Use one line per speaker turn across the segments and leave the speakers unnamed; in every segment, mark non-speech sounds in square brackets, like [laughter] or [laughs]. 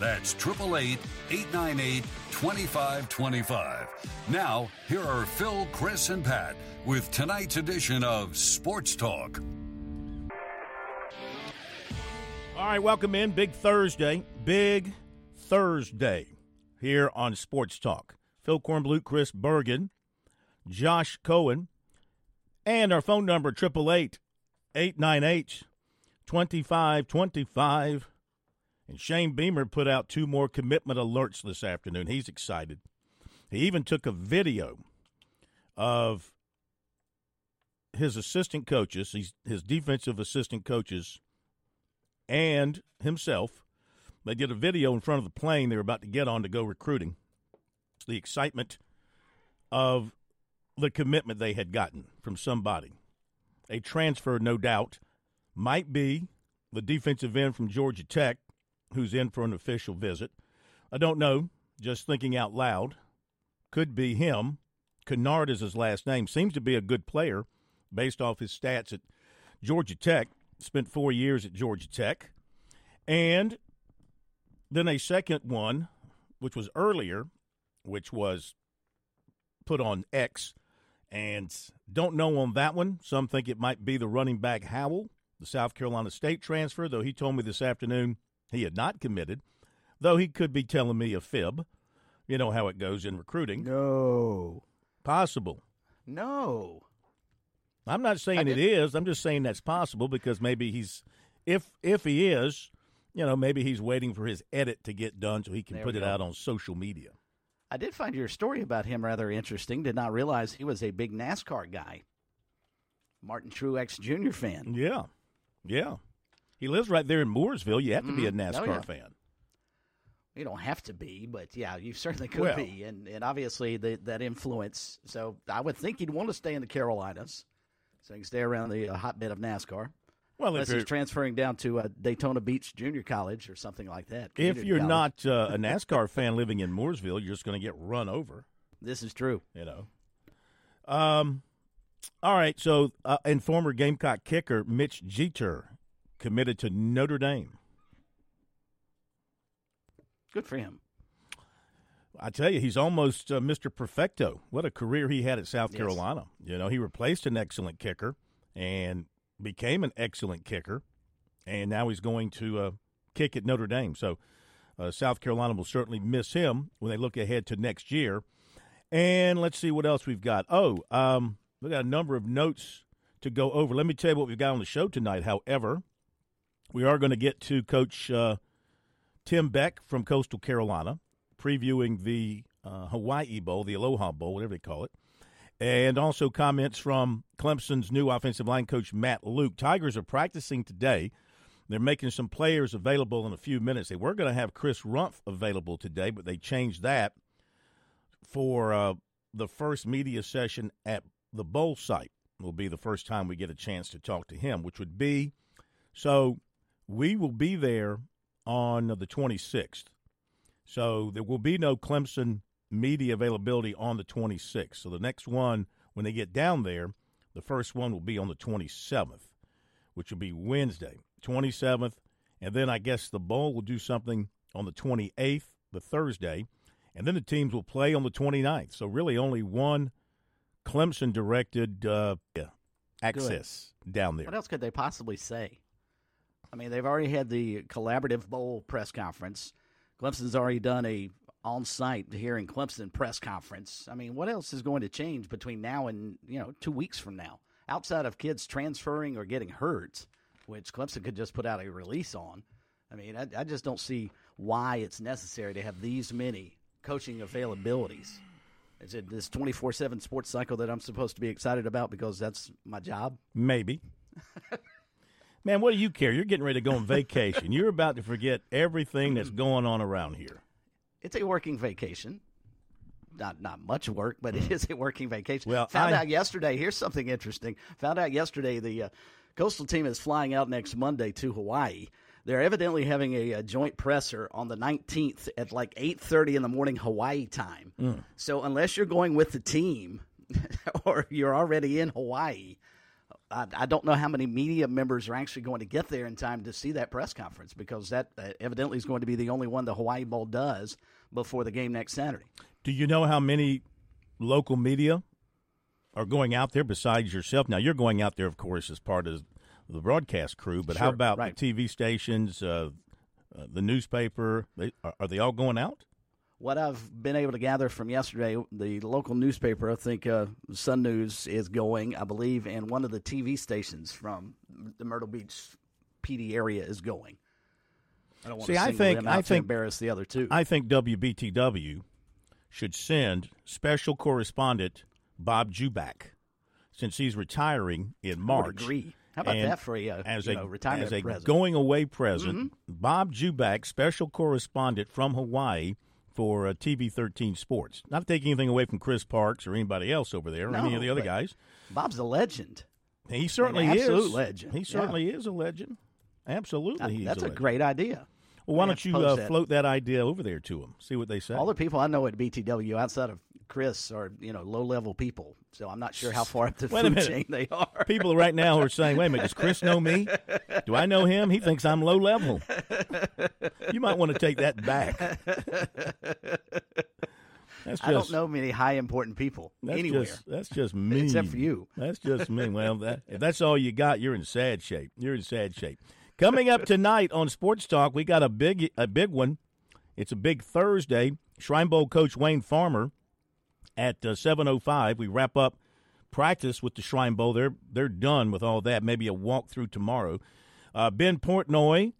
That's 888 898 2525. Now, here are Phil, Chris, and Pat with tonight's edition of Sports Talk.
All right, welcome in. Big Thursday. Big Thursday here on Sports Talk. Phil Kornblut, Chris Bergen, Josh Cohen, and our phone number, 888 898 2525. And Shane Beamer put out two more commitment alerts this afternoon. He's excited. He even took a video of his assistant coaches, his defensive assistant coaches, and himself. They did a video in front of the plane they were about to get on to go recruiting. The excitement of the commitment they had gotten from somebody. A transfer, no doubt, might be the defensive end from Georgia Tech, who's in for an official visit. I don't know, just thinking out loud. Could be him. Kennard is his last name. Seems to be a good player based off his stats at Georgia Tech. Spent four years at Georgia Tech. And then a second one, which was earlier, which was put on X. And don't know on that one. Some think it might be the running back Howell, the South Carolina State transfer, though he told me this afternoon he had not committed, though he could be telling me a fib. You know how it goes in recruiting.
No.
Possible.
No.
I'm not saying it is. I'm just saying that's possible because maybe he's if if he is, you know, maybe he's waiting for his edit to get done so he can
There
put it
go.
out on social media.
I did find your story about him rather interesting. Did not realize he was a big NASCAR guy. Martin Truex Jr. fan.
Yeah. Yeah. He lives right there in Mooresville. You have to be a
Mhm. Oh,
NASCAR
yeah.
fan.
You don't have to be, but yeah, you certainly could
Well-
be, and and obviously the, that influence. So I would think he'd want to stay in the Carolinas, so he can stay around the uh, hotbed of NASCAR.
Well,
Unless
if
he's transferring down to uh, Daytona Beach Junior College or something like that.
if you're
college.
not uh, a [laughs] NASCAR fan living in Mooresville, you're just going to get run over.
this is true.
you know. Um, all right. So, uh, and former Gamecock kicker Mitch Jeter committed to Notre Dame.
Good for him.
I tell you, he's almost uh, Mr. Perfecto. What a career he had at South
Yes.
Carolina. You know, he replaced an excellent kicker and became an excellent kicker, and now he's going to uh, kick at Notre Dame. So, uh, South Carolina will certainly miss him when they look ahead to next year. And let's see what else we've got. Oh, um, we got a number of notes to go over. Let me tell you what we've got on the show tonight. However, we are going to get to Coach uh, Tim Beck from Coastal Carolina previewing the uh, Hawaii Bowl, the Aloha Bowl, whatever they call it, and also comments from Clemson's new offensive line coach Matt Luke. Tigers are practicing today. They're making some players available in a few minutes. They were going to have Chris Rumpf available today, but they changed that for uh, the first media session at the bowl site. Will be the first time we get a chance to talk to him, which would be so. We will be there on the 26th. So there will be no Clemson media availability on the 26th. So the next one, when they get down there, the first one will be on the 27th, which will be Wednesday, 27th. And then I guess the bowl will do something on the 28th, the Thursday. And then the teams will play on the 29th. So really only one Clemson directed uh, access down there.
What else could they possibly say? I mean, they've already had the collaborative bowl press conference. Clemson's already done a on-site here in Clemson press conference. I mean, what else is going to change between now and you know two weeks from now, outside of kids transferring or getting hurt, which Clemson could just put out a release on? I mean, I, I just don't see why it's necessary to have these many coaching availabilities. Is it this twenty-four-seven sports cycle that I'm supposed to be excited about because that's my job?
Maybe. [laughs] Man, what do you care? You're getting ready to go on vacation. You're about to forget everything that's going on around here.
It's a working vacation. not not much work, but it is a working vacation.
Well,
found
I-
out yesterday. Here's something interesting. Found out yesterday the uh, coastal team is flying out next Monday to Hawaii. They're evidently having a, a joint presser on the 19th at like 8:30 in the morning Hawaii time.
Mm.
So unless you're going with the team [laughs] or you're already in Hawaii, I, I don't know how many media members are actually going to get there in time to see that press conference because that uh, evidently is going to be the only one the Hawaii Bowl does before the game next Saturday.
Do you know how many local media are going out there besides yourself? Now, you're going out there, of course, as part of the broadcast crew, but how about
right.
the TV stations, uh, uh, the newspaper? They, are, are they all going out?
What I've been able to gather from yesterday, the local newspaper, I think uh, Sun News is going, I believe, and one of the TV stations from the Myrtle Beach PD area is going. I don't want
See,
to
I think- I think-
embarrass the other two.
I think WBTW should send special correspondent Bob Juback, since he's retiring in March.
agree. How about
and
that for a uh,
as
you
a
know, retirement
as a
present?
going away present,
Mm-hmm.
Bob Juback, special correspondent from Hawaii for uh, TV 13 Sports. Not taking anything away from Chris Parks or anybody else over there or any of the other guys.
Bob's a legend.
He certainly is
legend.
He
Yeah.
certainly is a legend. Absolutely,
That's
a,
a great idea.
Well, why don't you uh,
that.
float that idea over there to them? See what they say.
All the people I know at BTW outside of Chris are you know low level people, so I'm not sure how far up the
Wait
food chain they are.
People right now are saying, "Wait a minute, does Chris know me? Do I know him? He thinks I'm low level." You might want to take that back. That's just,
I don't know many high important people
That's
anywhere.
just that's just me.
Except for you.
That's just me. Well, that, if that's all you got, you're in sad shape. You're in sad shape. Coming up tonight on Sports Talk, we got a big a big one. It's a big Thursday. Shrine Bowl coach Wayne Farmer at uh, 7:05. We wrap up practice with the Shrine Bowl. They're they're done with all that. Maybe a walkthrough tomorrow. Uh, ben Portnoy,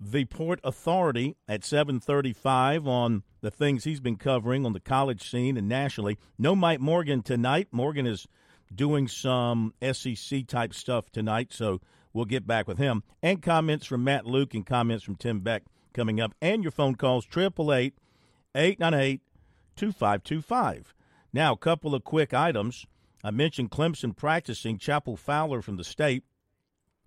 the Port Authority, at 7:35 on the things he's been covering on the college scene and nationally. No Mike Morgan tonight. Morgan is doing some SEC type stuff tonight, so we'll get back with him. And comments from Matt Luke and comments from Tim Beck coming up. And your phone calls 888 898 2525. Now, a couple of quick items. I mentioned Clemson practicing. Chapel Fowler from the state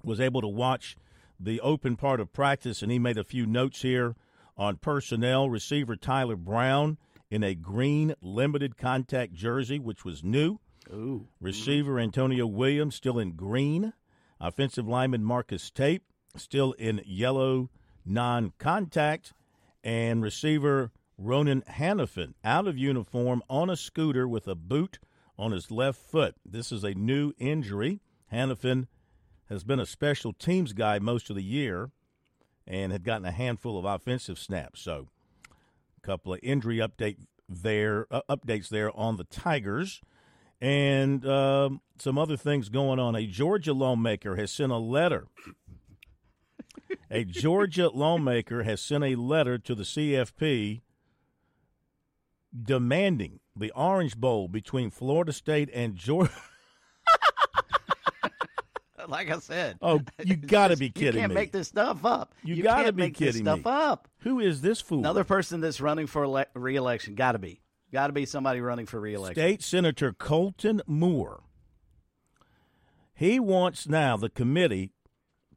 was able to watch the open part of practice, and he made a few notes here on personnel. Receiver Tyler Brown in a green limited contact jersey, which was new.
Ooh,
Receiver Antonio Williams still in green. Offensive lineman Marcus Tate still in yellow non contact. And receiver Ronan Hanafin out of uniform on a scooter with a boot on his left foot. This is a new injury. Hannafin has been a special teams guy most of the year and had gotten a handful of offensive snaps. So, a couple of injury update there uh, updates there on the Tigers, and um, some other things going on. A Georgia lawmaker has sent a letter. a Georgia lawmaker has sent a letter to the CFP demanding the Orange Bowl between Florida State and Georgia. [laughs]
like I said.
Oh, you [laughs] got to be kidding me.
You can't
me!
make this stuff up.
You gotta be
make this
kidding
stuff
me.
up.
Who is this fool?
Another person that's running for ele- re-election. Got to be. Got to be somebody running for re-election.
State Senator Colton Moore. He wants now the committee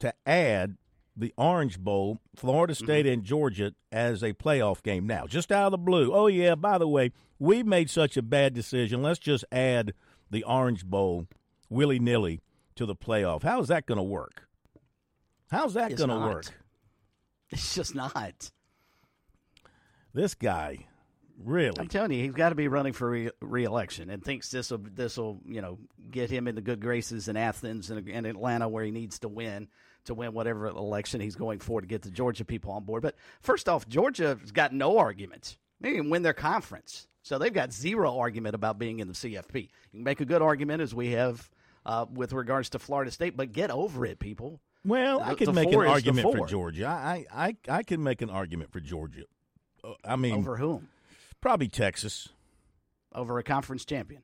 to add the Orange Bowl, Florida mm-hmm. State and Georgia, as a playoff game now, just out of the blue. Oh, yeah, by the way, we made such a bad decision. Let's just add the Orange Bowl willy nilly to the playoff. How is that going to work? How's that going to work?
It's just not.
This guy, really.
I'm telling you, he's got to be running for re- re-election and thinks this will this will you know get him in the good graces in Athens and, and Atlanta where he needs to win to win whatever election he's going for to get the Georgia people on board. But first off, Georgia's got no argument. They didn't win their conference, so they've got zero argument about being in the CFP. You can make a good argument as we have uh, with regards to Florida State, but get over it, people.
Well, I could make an
four is the
argument for. Georgia. I, I, I can make an argument for Georgia. Uh, I mean,
Over whom?
probably Texas.
Over a conference champion.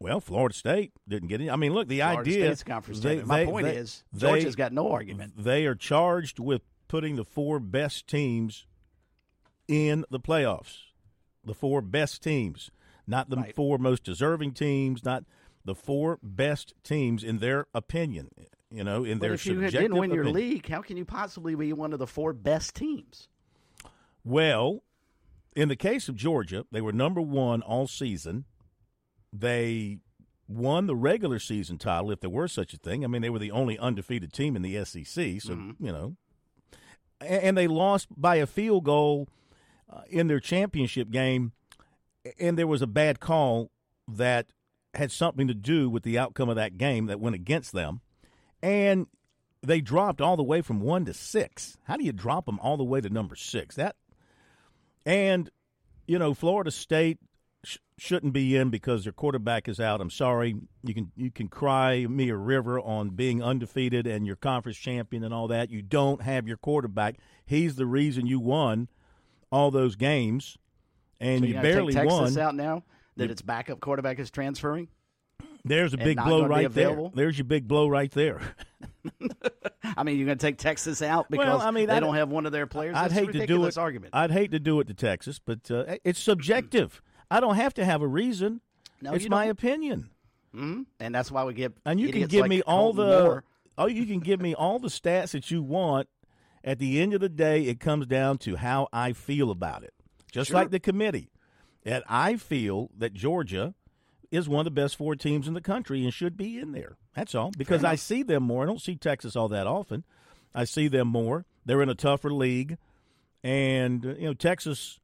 Well, Florida State didn't get it. I mean, look, the
Florida
idea.
State's conference
they-
My
they-
point
they-
is, Georgia's got no argument.
They are charged with putting the four best teams in the playoffs. The four best teams. not the
Right.
four most deserving teams, not the four best teams in their opinion. You know, in
But
their
if you
subjective
didn't win your
opinion.
league, how can you possibly be one of the four best teams?
Well, in the case of Georgia, they were number one all season. They won the regular season title, if there were such a thing. I mean, they were the only undefeated team in the SEC, so
Mm-hmm.
you know, and they lost by a field goal uh, in their championship game, and there was a bad call that had something to do with the outcome of that game that went against them, and they dropped all the way from one to six. How do you drop them all the way to number six? That and, you know, Florida State sh- shouldn't be in because their quarterback is out. I'm sorry. You can you can cry me a river on being undefeated and your conference champion and all that. You don't have your quarterback. He's the reason you won all those games, and
So
you
you're
barely
take Texas
won.
out now that its backup quarterback is transferring.
There's a big blow right there. There's your big blow right there. [laughs]
I mean, you're going to take Texas out because
Well, I mean,
they
I'd-
don't have one of their players.
I'd
That's
hate to do it.
Argument.
I'd hate to do it to Texas, but uh, it's subjective. I don't have to have a reason.
No,
it's my opinion.
Mhm. And that's why we get.
And you can give
like
me all
Colton
the
Moore.
oh, you can give me all the stats that you want. At the end of the day, it comes down to how I feel about it. Just
Sure.
like the committee, and I feel that Georgia is one of the best four teams in the country and should be in there. That's all. Because I see them more. I don't see Texas all that often. I see them more. They're in a tougher league, and you know Texas,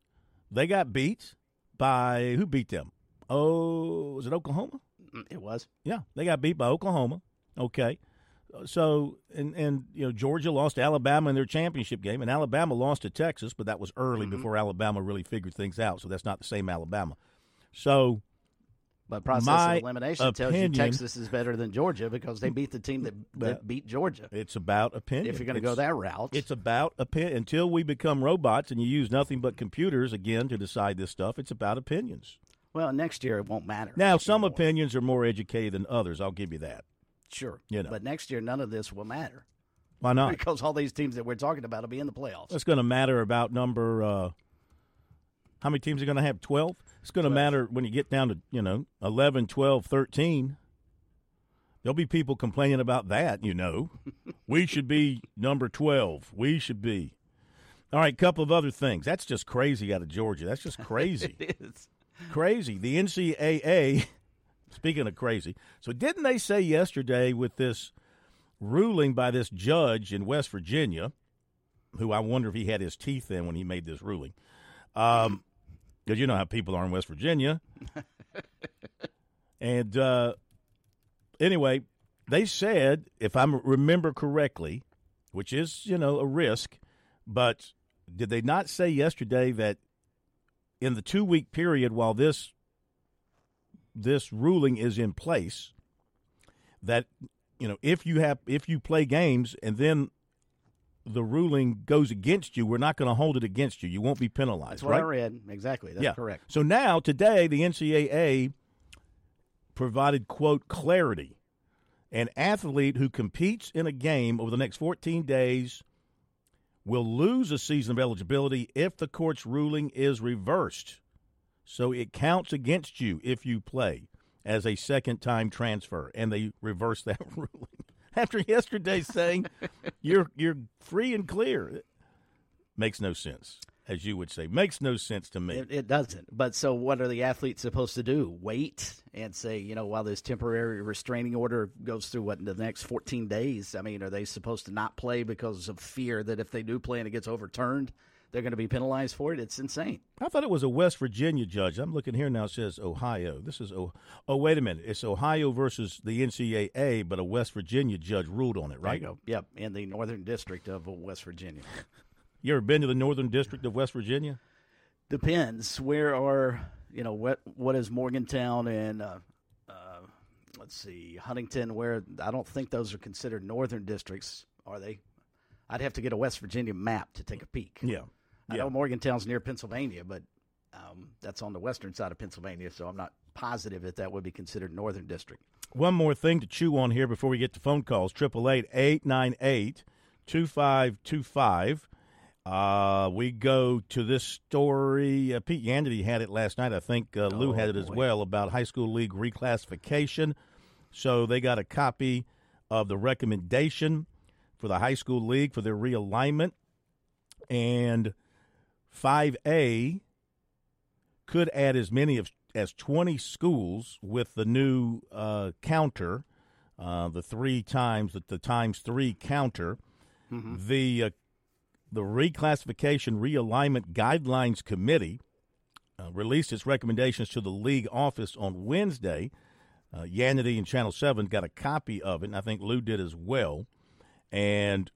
they got beat by who beat them? Oh, was it Oklahoma?
Mm, It was.
Yeah, they got beat by Oklahoma. Okay. So and and you know Georgia lost to Alabama in their championship game, and Alabama lost to Texas, but that was early before Alabama really figured things out. So that's not the same Alabama. So
But process
My
of elimination tells you Texas is better than Georgia because they beat the team that, [laughs] that beat Georgia.
it's about opinion.
If you're going to go that route,
It's about opinion. Until we become robots and you use nothing but computers again to decide this stuff, it's about opinions.
well, next year it won't matter.
Now, some
anymore.
opinions are more educated than others. I'll give you that.
sure,
you know.
but next year none of this will matter
Why not? [laughs]
because all these teams that we're talking about will be in the playoffs.
It's going to matter about number. Uh, how many teams are going to have? 12? It's going to matter when you get down to, you know, 11, 12, 13. There'll be people complaining about that, you know. [laughs] we should be number 12. We should be. All right, couple of other things. That's just crazy out of Georgia. That's just [laughs] crazy.
It is.
crazy. The NCAA, [laughs] speaking of crazy, so didn't they say yesterday with this ruling by this judge in West Virginia, who I wonder if he had his teeth in when he made this ruling? Um, because you know how people are in West Virginia. [laughs] and uh, anyway, they said, if I remember correctly, which is, you know, a risk, but did they not say yesterday that in the two week period while this this ruling is in place that you know if you have if you play games and then the ruling goes against you we're not going to hold it against you you won't be penalized
That's what
right
I read. Exactly. That's
yeah
correct.
so now today the ncaa provided quote clarity an athlete who competes in a game over the next 14 days will lose a season of eligibility if the court's ruling is reversed. So it counts against you if you play as a second time transfer, and they reverse that [laughs] ruling [laughs] after yesterday saying [laughs] you're you're free and clear. Makes no sense, as you would say. Makes no sense to me.
It, it doesn't. But so, what are the athletes supposed to do? Wait and say, you know, while this temporary restraining order goes through what in the next 14 days? I mean, are they supposed to not play because of fear that if they do play and it gets overturned, they're going to be penalized for it? It's insane.
I thought it was a West Virginia judge. I'm looking here now. It says Ohio. This is oh, oh wait a minute. It's Ohio versus the NCAA, but a West Virginia judge ruled on it, right?
There you go. Yep, in the Northern District of West Virginia.
You ever been to the Northern District of West Virginia?
Depends. Where are you know what? What is Morgantown and uh, uh, let's see Huntington? Where I don't think those are considered northern districts, are they? I'd have to get a West Virginia map to take a peek.
Yeah.
I
Yeah.
know Morgantown's near Pennsylvania, but um, that's on the western side of Pennsylvania, so I'm not positive that that would be considered northern district.
One more thing to chew on here before we get to phone calls. Triple eight eight nine eight two five two five. Uh, we go to this story. Uh, Pete Yanity had it last night. I think uh, Lou
Oh,
had it as
boy.
well about high school league reclassification. So they got a copy of the recommendation for the high school league for their realignment. And 5A could add as many of, as 20 schools with the new uh, counter, uh, the three times, the, the times three counter. The uh, the Reclassification Realignment Guidelines Committee uh, released its recommendations to the league office on Wednesday. Uh, Yanity and Channel 7 got a copy of it, and I think Lou did as well. And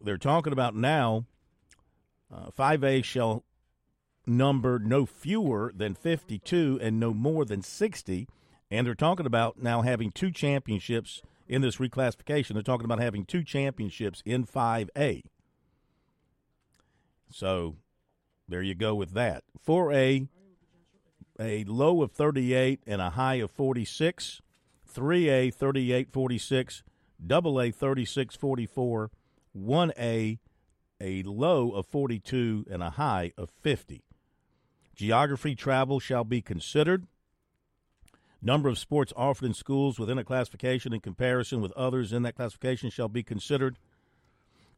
they're talking about now uh, 5A shall number no fewer than 52 and no more than 60. And they're talking about now having two championships in this reclassification. They're talking about having two championships in 5A. So there you go with that. 4A, a low of 38 and a high of 46. 3A, 38 46. Double A, 36 44. 1A, a low of 42 and a high of 50. Geography travel shall be considered. Number of sports offered in schools within a classification in comparison with others in that classification shall be considered.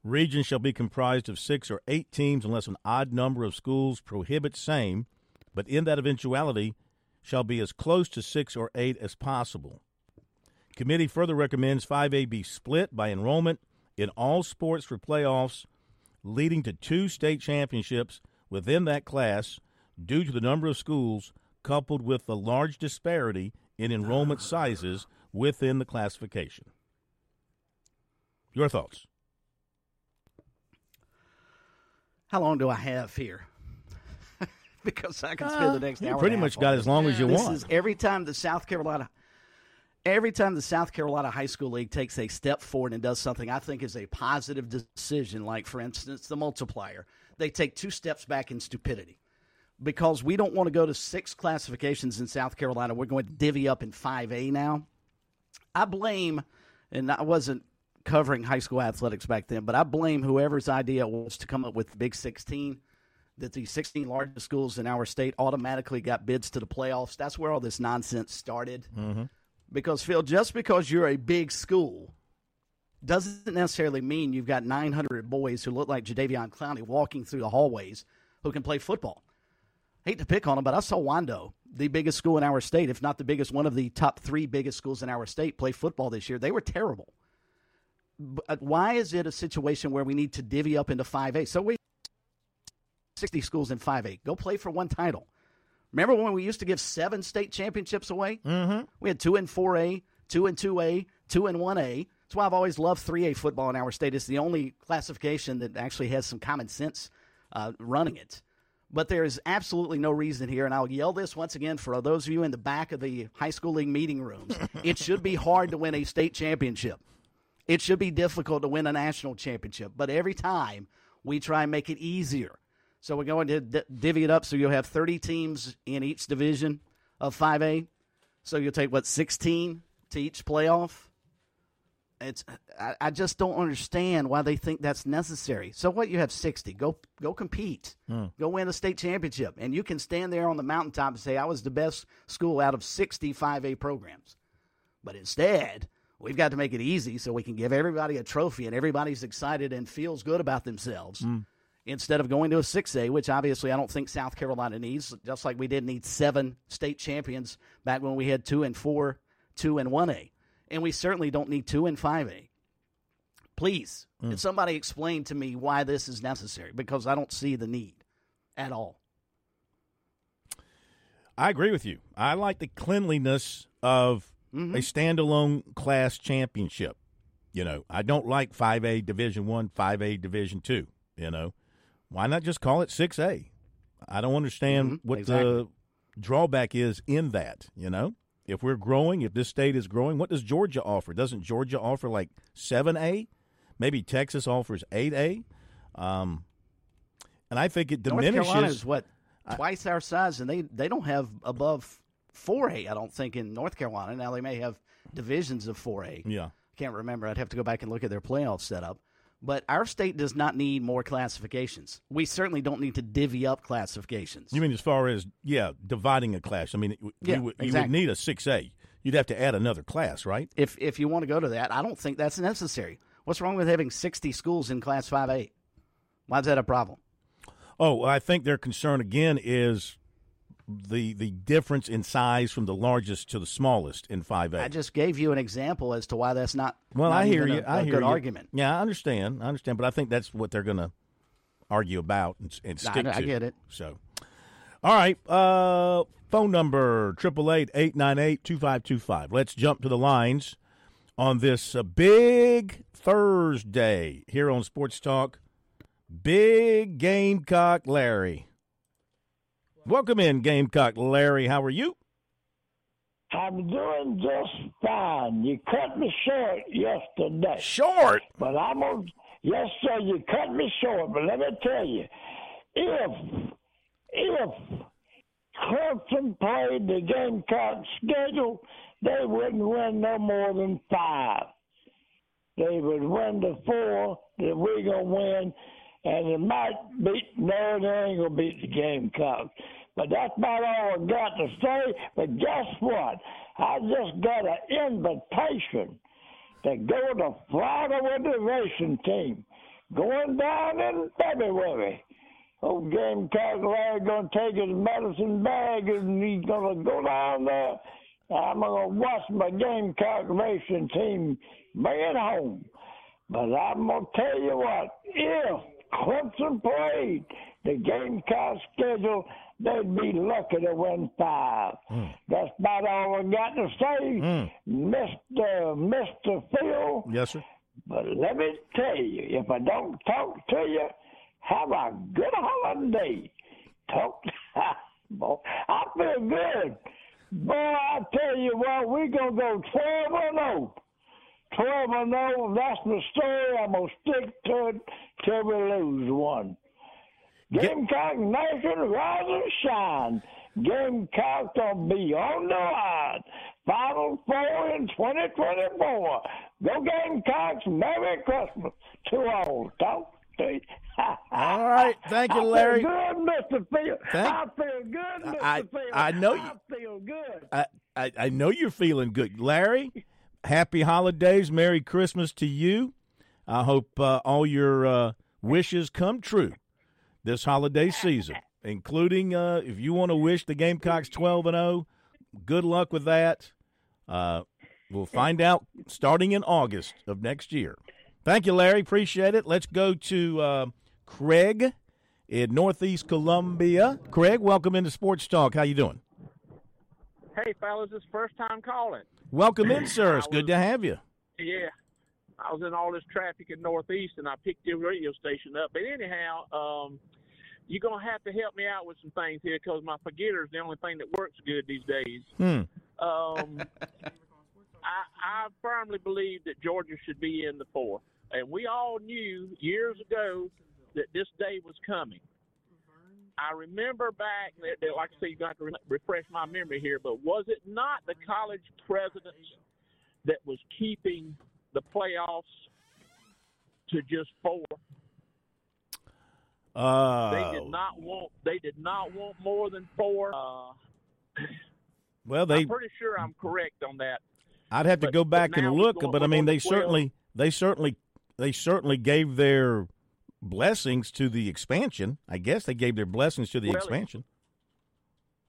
Region shall be comprised of six or eight teams unless an odd number of schools prohibits same, but in that eventuality shall be as close to six or eight as possible. Committee further recommends 5A be split by enrollment in all sports for playoffs, leading to two state championships within that class due to the number of schools coupled with the large disparity in enrollment sizes within the classification. Your thoughts?
How long do I have here? [laughs] because I can spend the uh, next
you
hour.
pretty
and
much
half
got
on
as
this.
long as you
this
want.
This is every time the South Carolina, every time the South Carolina High School League takes a step forward and does something I think is a positive decision, like for instance the multiplier, they take two steps back in stupidity. Because we don't want to go to six classifications in South Carolina, we're going to divvy up in five A now. I blame, and I wasn't covering high school athletics back then, but I blame whoever's idea was to come up with the Big 16, that the 16 largest schools in our state automatically got bids to the playoffs. That's where all this nonsense started. Mm-hmm. Because, Phil, just because you're a big school doesn't necessarily mean you've got 900 boys who look like Jadeveon Clowney walking through the hallways who can play football hate to pick on them, but I saw Wando, the biggest school in our state, if not the biggest, one of the top three biggest schools in our state, play football this year. They were terrible. But uh, why is it a situation where we need to divvy up into 5A? So we 60 schools in 5A. Go play for one title. Remember when we used to give seven state championships away? Mm-hmm. We had two in 4A, two in 2A, two in 1A. That's why I've always loved 3A football in our state. It's the only classification that actually has some common sense uh, running it. But there is absolutely no reason here, and I'll yell this once again for those of you in the back of the high school league meeting rooms. [laughs] it should be hard to win a state championship. It should be difficult to win a national championship. But every time we try and make it easier. So we're going to d- divvy it up so you'll have 30 teams in each division of 5A. So you'll take, what, 16 to each playoff? It's I, I just don't understand why they think that's necessary. So what you have sixty. Go go compete. Hmm. Go win a state championship. And you can stand there on the mountaintop and say, I was the best school out of 65 A programs. But instead, we've got to make it easy so we can give everybody a trophy and everybody's excited and feels good about themselves. Hmm. Instead of going to a 6A, which obviously I don't think South Carolina needs, just like we didn't need seven state champions back when we had two and four, two and 1A and we certainly don't need two and five A. Please, mm. can somebody explain to me why this is necessary? Because I don't see the need at all.
I agree with you. I like the cleanliness of mm-hmm. a standalone class championship. You know, I don't like five A Division One, five A Division Two. You know, why not just call it six A? I don't understand
Mhm,
what
exactly.
the drawback is in that. You know, if we're growing, if this state is growing, what does Georgia offer? Doesn't Georgia offer like seven A? Maybe Texas offers eight A. Um, and I think it diminishes.
North Carolina is what twice our size, and they they don't have above four A. I don't think in North Carolina. Now they may have divisions of four A.
yeah.
Can't remember. I'd have to go back and look at their playoff setup. But our state does not need more classifications. We certainly don't need to divvy up classifications.
You mean as far as yeah, dividing a class? I mean, you,
Yeah,
would, you would need a six A. You'd have to add another class, right?
if if you want to go to that, I don't think that's necessary. What's wrong with having 60 schools in Class 5A? Why is that a problem?
Oh, I think their concern again is the the difference in size from the largest to the smallest in five A.
I just gave you an example as to why that's not.
Well,
not
I hear you.
A,
I
a
hear
good
you.
argument.
Yeah, I understand. I understand, but I think that's what they're going to argue about and, and
I-
stick
I
to.
get it.
So, all right. Uh, phone number triple eight eight nine eight two five two five. Let's jump to the lines on this uh, big Thursday here on Sports Talk. Big Gamecock Larry. Welcome in, Gamecock Larry. How are you?
I'm doing just fine. You cut me short yesterday.
Short.
But I'm on. Yes, sir, you cut me short. But let me tell you, if if Clemson played the Gamecock schedule, they wouldn't win no more than five. They would win the four that we're gonna win, and it might beat. No, they ain't gonna beat the Gamecocks. But that's about all I got to say. But guess what? I just got an invitation to go to Florida with the racing team. Going down in February. Old Gamecock Larry gonna take his medicine bag and he's gonna go down there. I'm gonna watch my Gamecock racing team bring it home. But I'm gonna tell you what, if Clemson played the Gamecock schedule, they'd be lucky to win five. Hmm. That's about all I got to say, hmm. Mister Mister Phil.
Yes, sir.
But let me tell you, if I don't talk to you, have a good holiday. Talk, [laughs] boy, I feel good. Boy, I tell you what, we're gonna go twelve and zero. Twelve and zero. That's the story. I'm gonna stick to it till we lose one. Gamecock Nation, rise and shine. Gamecock gonna be on the line. Final four in 2024. Go Gamecocks. Merry Christmas to all. Talk to you. [laughs]
All right. Thank you,
I feel
Larry.
good, Mr. Phil.
Thank-
I feel good, Mr.
I-
Phil.
I know you-
I feel good.
I, I, I know you're feeling good. Larry, happy holidays. Merry Christmas to you. I hope uh, all your uh, wishes come true this holiday season, [laughs] including uh, if you want to wish the Gamecocks 12 and 0, good luck with that. Uh, we'll find out starting in August of next year. Thank you, Larry. Appreciate it. Let's go to uh, Craig in Northeast Columbia. Craig, welcome into Sports Talk. How you doing?
Hey, fellas, it's first time calling.
Welcome in, [clears throat] sir. It's good to have you.
Yeah, I was in all this traffic in Northeast, and I picked your radio station up. But anyhow, um, you're gonna have to help me out with some things here because my forgetter's the only thing that works good these days.
Hmm.
Um, [laughs] I, I firmly believe that Georgia should be in the four, and we all knew years ago that this day was coming. I remember back, like I say, you got to re- refresh my memory here, but was it not the college presidents that was keeping the playoffs to just four?
Uh,
They did not want. They did not want more than four. Uh,
well, they.
I'm pretty sure I'm correct on that.
I'd have to go back and look, but I mean, they
12.
certainly, they certainly, they certainly gave their blessings to the expansion. I guess they gave their blessings to the
Well,
expansion.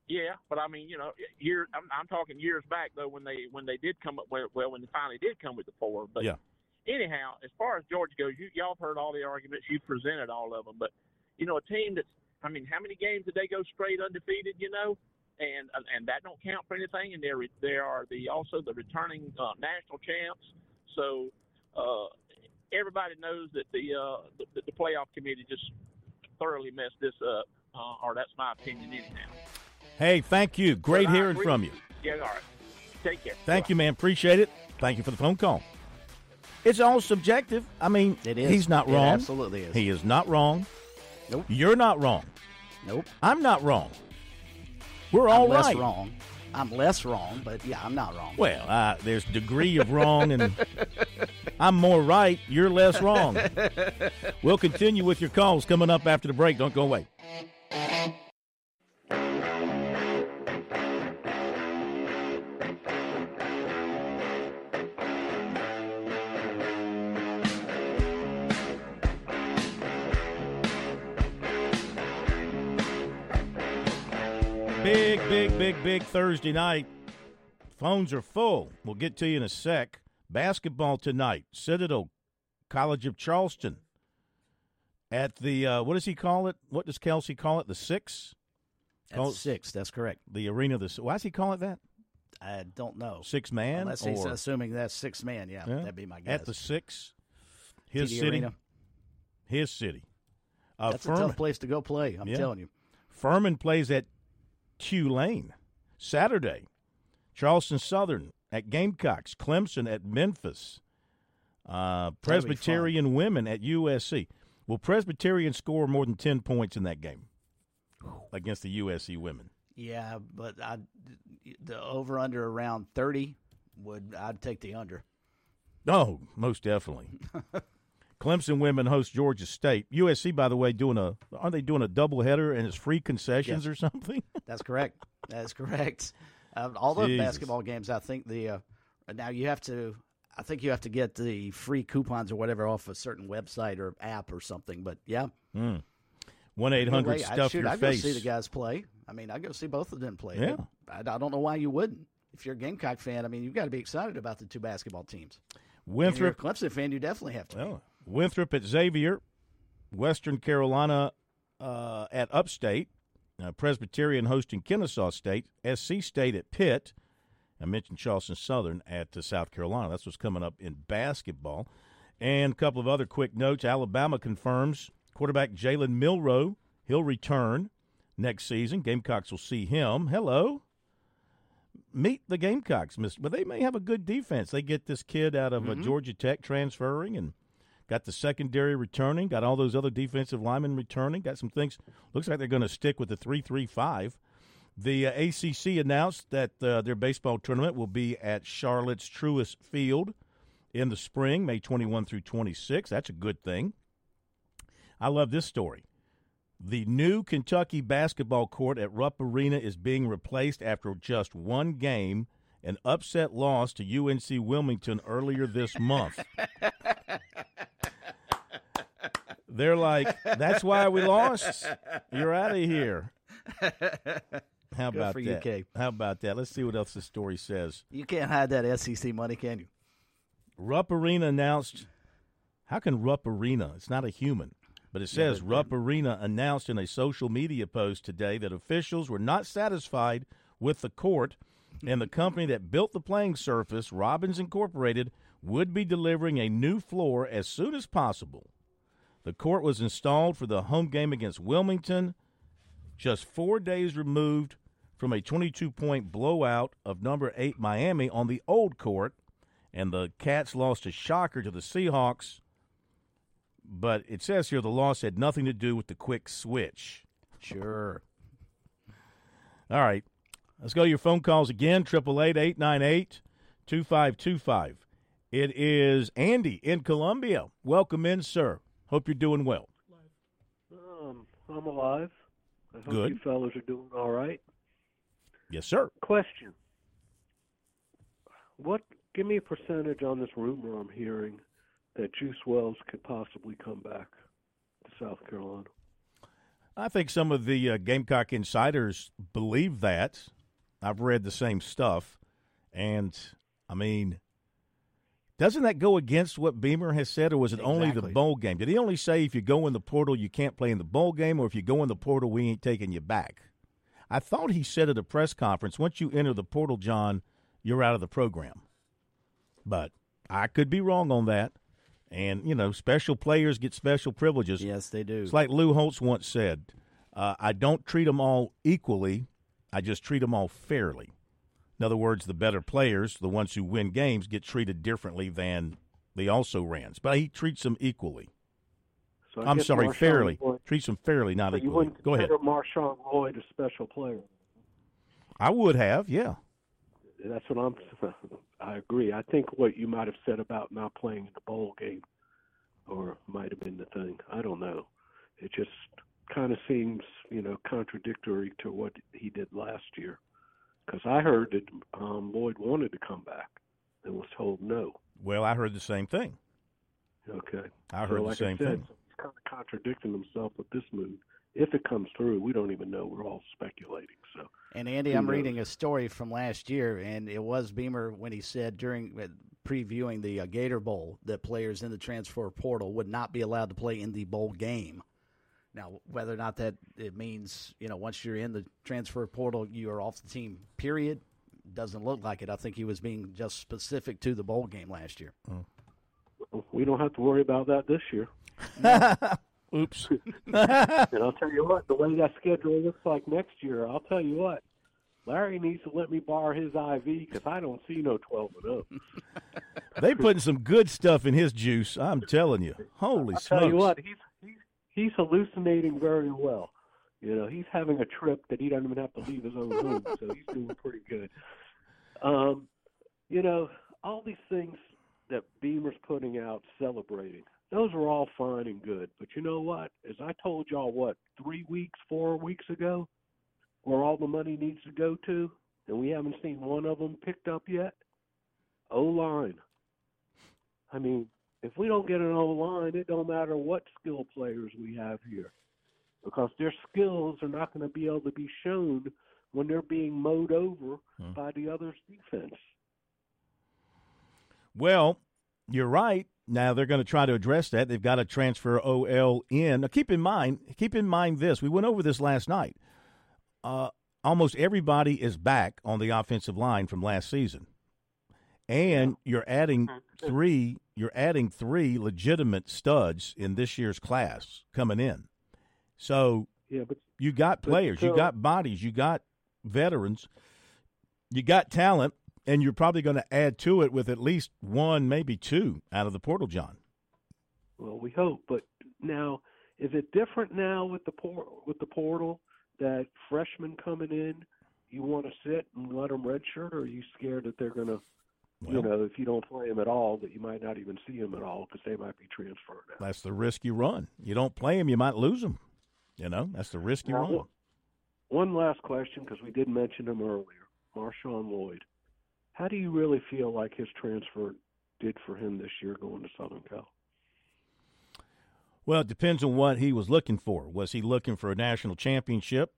Yeah, but I mean, you know, year. I'm, I'm talking years back though when they when they did come up. Well, well, when they finally did come with the four. But
Yeah.
anyhow, as far as Georgia goes, you y'all have heard all the arguments. You presented all of them, but you know, a team that's. I mean, how many games did they go straight undefeated? You know, and and that don't count for anything. And they're they are the also the returning uh, national champs. So uh, everybody knows that the, uh, the the playoff committee just thoroughly messed this up, uh, or that's my opinion anyhow.
Hey, thank you. Great
But
hearing
agree.
from you.
Yeah, all right. Take care.
Thank you, man. Appreciate it. Thank you for the phone call. It's all subjective. I mean,
It is.
he's not
It
wrong.
absolutely is.
He is not wrong.
Nope.
You're not wrong.
Nope.
I'm not wrong. We're all
I'm less
right.
wrong. I'm less wrong, but yeah, I'm not wrong.
Well, uh, there's degree of wrong, and I'm more right. You're less wrong. [laughs] We'll continue with your calls coming up after the break. Don't go away. Big, Thursday night. Phones are full. We'll get to you in a sec. Basketball tonight. Citadel College of Charleston at the uh, what does he call it? What does Kelsey call it? The six? Call-
That's six. That's correct.
The arena of the why does he call it that?
I don't know.
Six man
Unless he's
or
assuming that's six man. Yeah,
Yeah.
that'd be my guess.
at the six. His
TD
city.
Arena.
His city. Uh,
That's a tough place to go play. I'm
Yeah.
telling you.
Furman plays at Tulane Saturday. Charleston Southern at Gamecocks. Clemson at Memphis. Uh, Presbyterian women at USC. Will Presbyterian score more than ten points in that game against the USC women?
Yeah, but I the over under around thirty would I'd take the under.
Oh, most definitely. [laughs] Clemson women host Georgia State. USC, by the way, doing a are they doing a double header and it's free concessions
Yes.
or something? [laughs]
That's correct. That's correct. Uh, all the
Jesus.
basketball games, I think the uh, now you have to. I think you have to get the free coupons or whatever off a certain website or app or something. But yeah,
One eight hundred stuff
shoot,
your
I'd
face.
go see the guys play. I mean, I go see both of them play.
Yeah.
I, I don't know why you wouldn't. If you're a Gamecock fan, I mean, you've got to be excited about the two basketball teams. If you're a
Winthrop
Clemson fan, you definitely have to. be.
Winthrop at Xavier, Western Carolina uh, at Upstate, uh, Presbyterian hosting Kennesaw State, SC State at Pitt. I mentioned Charleston Southern at uh, South Carolina. That's what's coming up in basketball. And a couple of other quick notes. Alabama confirms quarterback Jalen Milroe. He'll return next season. Gamecocks will see him. Hello. Meet the Gamecocks, Miss. But they may have a good defense. They get this kid out of uh, Georgia Tech transferring and got the secondary returning, got all those other defensive linemen returning, got some things. Looks like they're going to stick with the three-three-five. The uh, ACC announced that uh, their baseball tournament will be at Charlotte's Truist Field in the spring, May 21 through 26. That's a good thing. I love this story. The new Kentucky basketball court at Rupp Arena is being replaced after just one game, an upset loss to UNC Wilmington earlier this month. [laughs] They're like, that's why we lost. You're out of here. How
Good
about
for
that?
Kay.
How about that? Let's see what else the story says.
You can't hide that SEC money, can you?
Rupp Arena announced. How can Rupp Arena? It's not a human. But it says Rupp Arena announced in a social media post today that officials were not satisfied with the court and the company that built the playing surface, Robbins Incorporated, would be delivering a new floor as soon as possible. The court was installed for the home game against Wilmington, just four days removed from a 22 point blowout of number eight Miami on the old court, and the Cats lost a shocker to the Seahawks. But it says here the loss had nothing to do with the quick switch.
Sure.
All right. Let's go to your phone calls again. 888 2525. It is Andy in Columbia. Welcome in, sir. Hope you're doing well.
Um, I'm alive. I hope
Good.
you fellows are doing all right.
Yes, sir.
Question: What? Give me a percentage on this rumor I'm hearing that Juice Wells could possibly come back to South Carolina.
I think some of the uh, Gamecock insiders believe that. I've read the same stuff. And, I mean, doesn't that go against what Beamer has said, or was it only the bowl game? Did he only say if you go in the portal, you can't play in the bowl game, or if you go in the portal, we ain't taking you back? I thought he said at a press conference, once you enter the portal, John, you're out of the program. But I could be wrong on that. And, you know, special players get special privileges.
Yes, they do.
It's like Lou Holtz once said, uh, I don't treat them all equally. I just treat them all fairly. In other words, the better players, the ones who win games, get treated differently than the also rans. But he treats them equally.
So
I'm sorry,
Marshawn
fairly.
Lloyd-
Treats them fairly, not
so you
equally.
wouldn't
Go ahead.
Marshawn Lloyd a special player?
I would have, yeah.
That's what I'm. [laughs] I agree. I think what you might have said about not playing in the bowl game, or might have been the thing. I don't know. It just kind of seems, you know, contradictory to what he did last year. Because I heard that um, Lloyd wanted to come back and was told no.
Well, I heard the same thing.
Okay.
I heard
so,
the same
I said,
thing.
He's kind of contradicting himself with this move. If it comes through, we don't even know. We're all speculating. So.
And Andy, I'm
knows?
reading a story from last year, and it was Beamer when he said during uh, previewing the uh, Gator Bowl that players in the transfer portal would not be allowed to play in the bowl game. Now, whether or not that it means you know once you're in the transfer portal, you are off the team. Period. Doesn't look like it. I think he was being just specific to the bowl game last year. Mm.
We don't have to worry about that this year. [laughs]
Oops. [laughs]
And I'll tell you what, the way that schedule looks like next year, I'll tell you what, Larry needs to let me borrow his IV because I don't see no 12 and oh. 0.
they putting some good stuff in his juice. I'm telling you. Holy
I'll
smokes!
tell you what, he's, he's hallucinating very well. You know, he's having a trip that he doesn't even have to leave his own home, so he's [laughs] doing pretty good. Um, you know, all these things that Beamer's putting out, celebrating, those are all fine and good. But you know what? As I told y'all, what three weeks, four weeks ago, where all the money needs to go to, and we haven't seen one of them picked up yet. O line. I mean, if we don't get an O line, it don't matter what skill players we have here, because their skills are not going to be able to be shown when they're being mowed over
Hmm.
by the other's defense.
Well, you're right. Now they're going to try to address that. They've got to transfer OL in. Now, keep in mind, keep in mind this. We went over this last night. Uh, almost everybody is back on the offensive line from last season, and you're adding three. You're adding three legitimate studs in this year's class coming in. So
Yeah, but
you got players, you got bodies, you got veterans, you got talent, and you're probably going to add to it with at least one, maybe two out of the portal, John.
Well, we hope, but now is it different now with the por- with the portal that freshmen coming in, you want to sit and let them redshirt, or are you scared that they're going to, you know, if you don't play them at all, that you might not even see them at all because they might be transferred out.
That's the risk you run. You don't play them, you might lose them. You know, that's the risk you
Now,
run.
one- One last question because we did mention him earlier, Marshawn Lloyd. How do you really feel like his transfer did for him this year going to Southern Cal?
Well, it depends on what he was looking for. Was he looking for a national championship?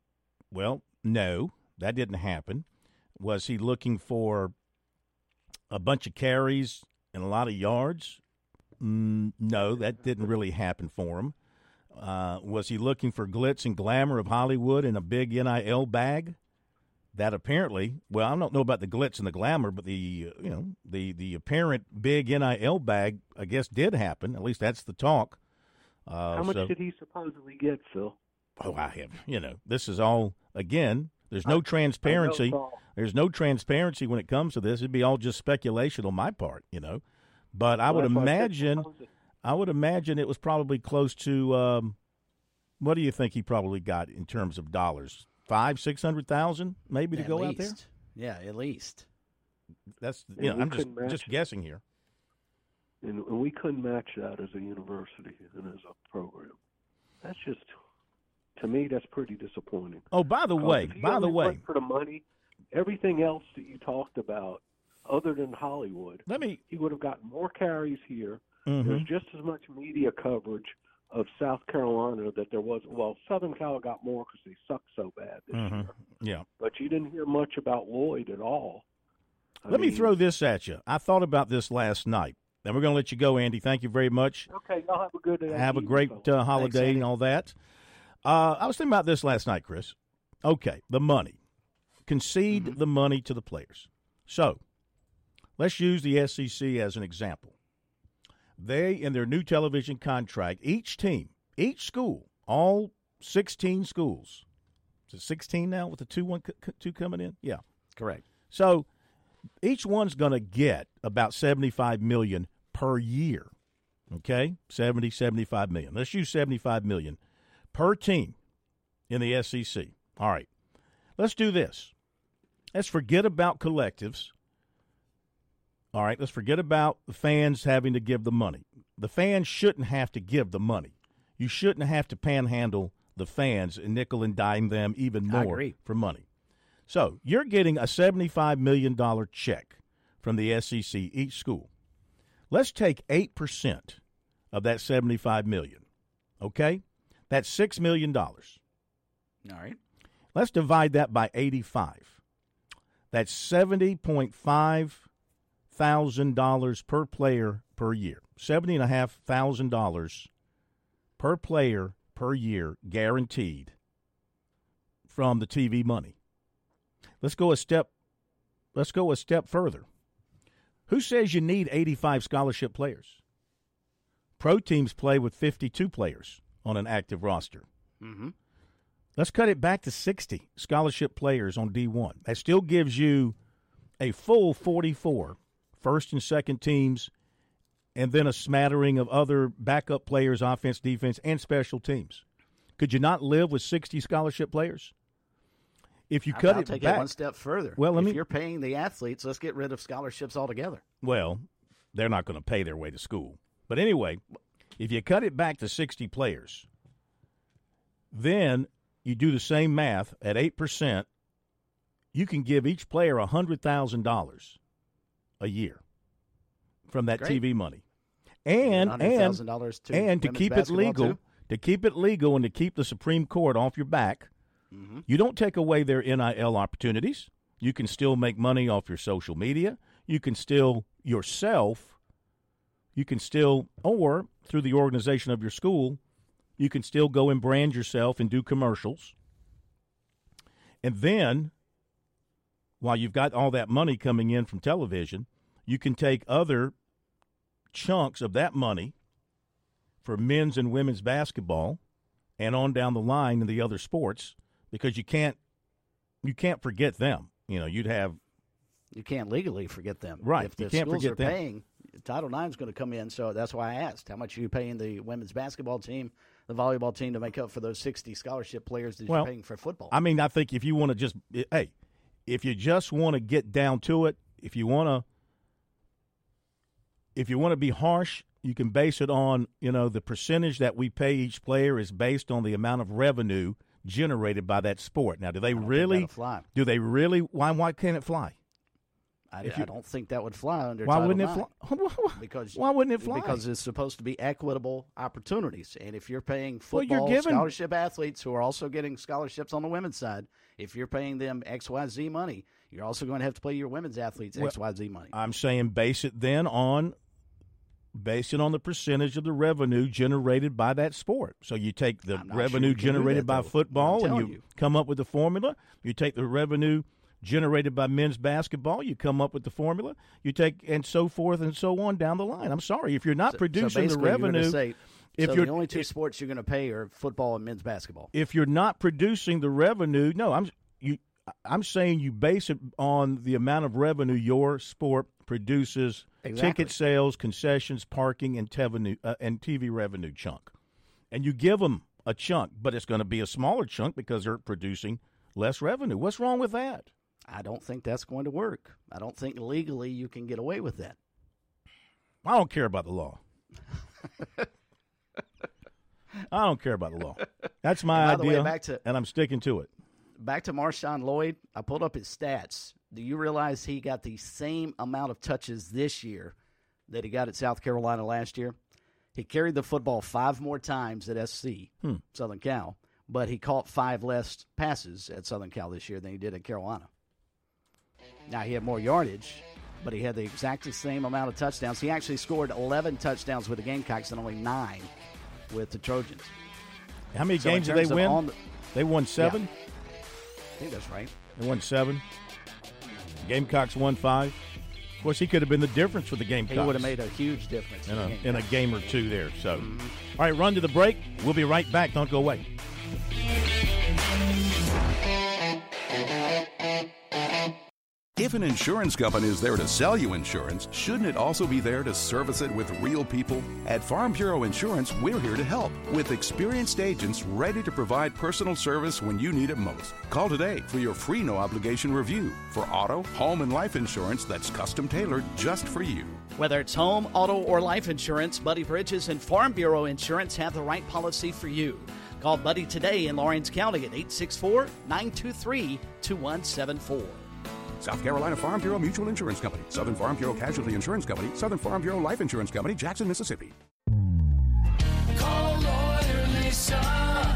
Well, no, that didn't happen. Was he looking for a bunch of carries and a lot of yards? Mm, no, that didn't really happen for him. Uh, was he looking for glitz and glamour of Hollywood and a big NIL bag? That apparently, well, I don't know about the glitz and the glamour, but the uh, you know the the apparent big NIL bag, I guess, did happen. At least that's the talk. Uh,
How much
so-
did he supposedly get, Phil?
Oh, I have. You know, this is all again. There's no
I
transparency.
it's all-
There's no transparency when it comes to this. It'd be all just speculation on my part, you know. But I
Well,
would
that's why said
imagine,
supposedly.
I would imagine it was probably close to. Um, what do you think he probably got in terms of dollars? Five, six hundred thousand, maybe to
At
go out there.
Yeah, at least.
That's
And
you know, I'm just
match
just
it.
guessing here.
and, and we couldn't match that as a university and as a program. That's just, to me, that's pretty disappointing.
Oh, by the way, by the way,
for the money, everything else that you talked about, other than Hollywood,
let me.
he would have gotten more carries here.
mhm.
There's just as much media coverage of South Carolina that there was. Well, Southern Cal got more because they sucked so bad this
Mhm.
year.
Yeah.
But you didn't hear much about Lloyd at all. I
Let me throw this at you. I thought about this last night. Then we're going to let you go, Andy. Thank you very much.
Okay, y'all have a good day.
Have a great uh, holiday
Andy.
and all that. Uh, I was thinking about this last night, Chris. Okay, the money. Concede
Mm-hmm.
the money to the players. So let's use the SEC as an example. They, in their new television contract, each team, each school, all 16 schools, is it 16 now with the two, one, two coming in? Yeah.
Correct.
So each one's going to get about 75 million per year. Okay? 70 75 million. Let's use 75 million per team in the SEC. All right. Let's do this. let's forget about collectives. All right, let's forget about the fans having to give the money. The fans shouldn't have to give the money. You shouldn't have to panhandle the fans and nickel and dime them even more for money. So you're getting a $75 million check from the SEC each school. Let's take 8% of that 75 million. Okay? That's $6 million.
All right.
Let's divide that by 85. That's $70.5 thousand per player per year. Seventy and a half thousand dollars per player per year guaranteed from the TV money. Let's go a step let's go a step further. Who says you need 85 scholarship players? Pro teams play with 52 players on an active roster.
Mm-hmm.
Let's cut it back to 60 scholarship players on D1. That still gives you a full 44 first and second teams, and then a smattering of other backup players, offense, defense, and special teams. Could you not live with 60 scholarship players? If you cut
I'll
it
take
back,
it one step further.
Well, let
if
me-
you're paying the athletes, let's get rid of scholarships altogether.
well, they're not going to pay their way to school. But anyway, if you cut it back to 60 players, then you do the same math at 8%, you can give each player $100,000 a year from that
Great.
TV money. And and
$100,000 to
and to keep it legal,
too?
to keep it legal and to keep the Supreme Court off your back,
Mm-hmm.
you don't take away their NIL opportunities. You can still make money off your social media. You can still yourself. You can still, or through the organization of your school, you can still go and brand yourself and do commercials. And then, while you've got all that money coming in from television, you can take other chunks of that money for men's and women's basketball and on down the line in the other sports because you can't you can't forget them. You know, you'd have
You can't legally forget them.
Right,
If
you
the
can't
schools
forget
are
them.
paying, Title IX is going to come in. So that's why I asked, how much are you paying the women's basketball team, the volleyball team to make up for those 60 scholarship players that
Well,
you're paying for football?
I mean, I think if you want to just eh, hey, if you just want to get down to it, if you want to if you want to be harsh, you can base it on, you know, the percentage that we pay each player is based on the amount of revenue generated by that sport. Now, do they really
fly.
do they really why why can't it fly?
I,
if
I don't think that would fly under
Why
Title
wouldn't it
IX.
fly? [laughs]
Because
why wouldn't it fly?
Because it's supposed to be equitable opportunities, and if you're paying
Well, you're
football
giving-
scholarship athletes who are also getting scholarships on the women's side, if you're paying them X Y Z money, you're also going to have to pay your women's athletes
Well,
X Y Z money.
I'm saying base it then on base it on the percentage of the revenue generated by that sport. So you take the revenue
sure you
generated
that,
by football and you,
you.
come up with a formula. You take the revenue generated by men's basketball, you come up with the formula. You take and so forth and so on down the line. I'm sorry if you're not
So-
producing
so
the revenue.
Say,
if
so
you're
the only two sports you're going to pay are football and men's basketball.
if you're not producing the revenue, no, I'm you. I'm saying you base it on the amount of revenue your sport produces,
Exactly.
ticket sales, concessions, parking, and TV, uh, and TV revenue chunk, and you give them a chunk, but it's going to be a smaller chunk because they're producing less revenue. What's wrong with that?
I don't think that's going to work. I don't think legally you can get away with that.
I don't care about the law. [laughs] I don't care about the law. That's my
And the way,
idea,
back to-
and I'm sticking to it.
Back to Marshawn Lloyd, I pulled up his stats. Do you realize he got the same amount of touches this year that he got at South Carolina last year? He carried the football five more times at SC,
Hmm.
Southern Cal, but he caught five less passes at Southern Cal this year than he did at Carolina. Now, he had more yardage, but he had the exact same amount of touchdowns. He actually scored 11 touchdowns with the Gamecocks and only nine with the Trojans.
How many
So
games did they win?
the-
they won seven.
I think that's right.
They won seven. Gamecocks won five. Of course, he could have been the difference for the Gamecocks.
He would have made a huge difference
in
the
a, in a game or two there. So, mm-hmm. all right, run to the break. We'll be right back. Don't go away.
If an insurance company is there to sell you insurance, shouldn't it also be there to service it with real people? At Farm Bureau Insurance, we're here to help with experienced agents ready to provide personal service when you need it most. Call today for your free no obligation review for auto, home, and life insurance that's custom tailored just for you.
Whether it's home, auto, or life insurance, Buddy Bridges and Farm Bureau Insurance have the right policy for you. Call Buddy today in Lawrence County at 864 923 2174.
South Carolina Farm Bureau Mutual Insurance Company, Southern Farm Bureau Casualty Insurance Company, Southern Farm Bureau Life Insurance Company, Jackson, Mississippi.
Call Lawyer Lisa.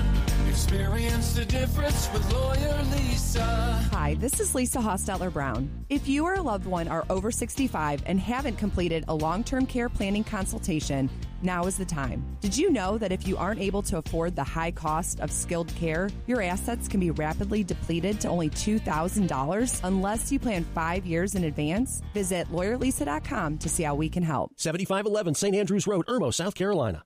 Experience the difference with Lawyer Lisa.
Hi, this is Lisa Hostetler Brown. If you or a loved one are over 65 and haven't completed a long term care planning consultation, now is the time. Did you know that if you aren't able to afford the high cost of skilled care, your assets can be rapidly depleted to only $2,000 unless you plan five years in advance? Visit lawyerlisa.com to see how we can help.
7511 St. Andrews Road, Irmo, South Carolina.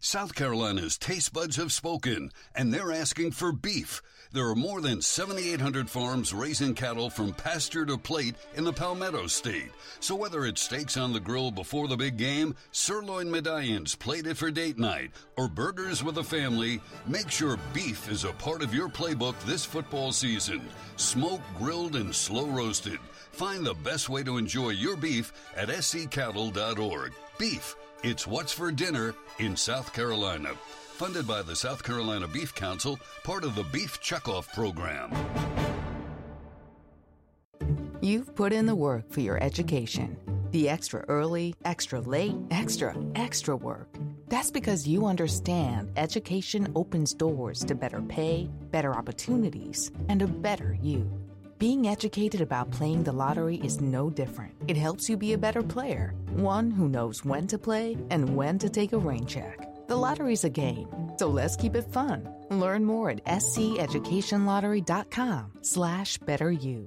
South Carolina's taste buds have spoken, and they're asking for beef. There are more than 7,800 farms raising cattle from pasture to plate in the Palmetto State. So whether it's steaks on the grill before the big game, sirloin medallions plated for date night, or burgers with a family, make sure beef is a part of your playbook this football season. Smoked, grilled, and slow roasted. Find the best way to enjoy your beef at sccattle.org. Beef, it's what's for dinner in South Carolina. Funded by the South Carolina Beef Council, part of the Beef Checkoff Program.
You've put in the work for your education. The extra early, extra late, extra, extra work. That's because you understand education opens doors to better pay, better opportunities, and a better you. Being educated about playing the lottery is no different. It helps you be a better player, one who knows when to play and when to take a rain check. The lottery's a game, so let's keep it fun. Learn more at sceducationlottery.com slash better you.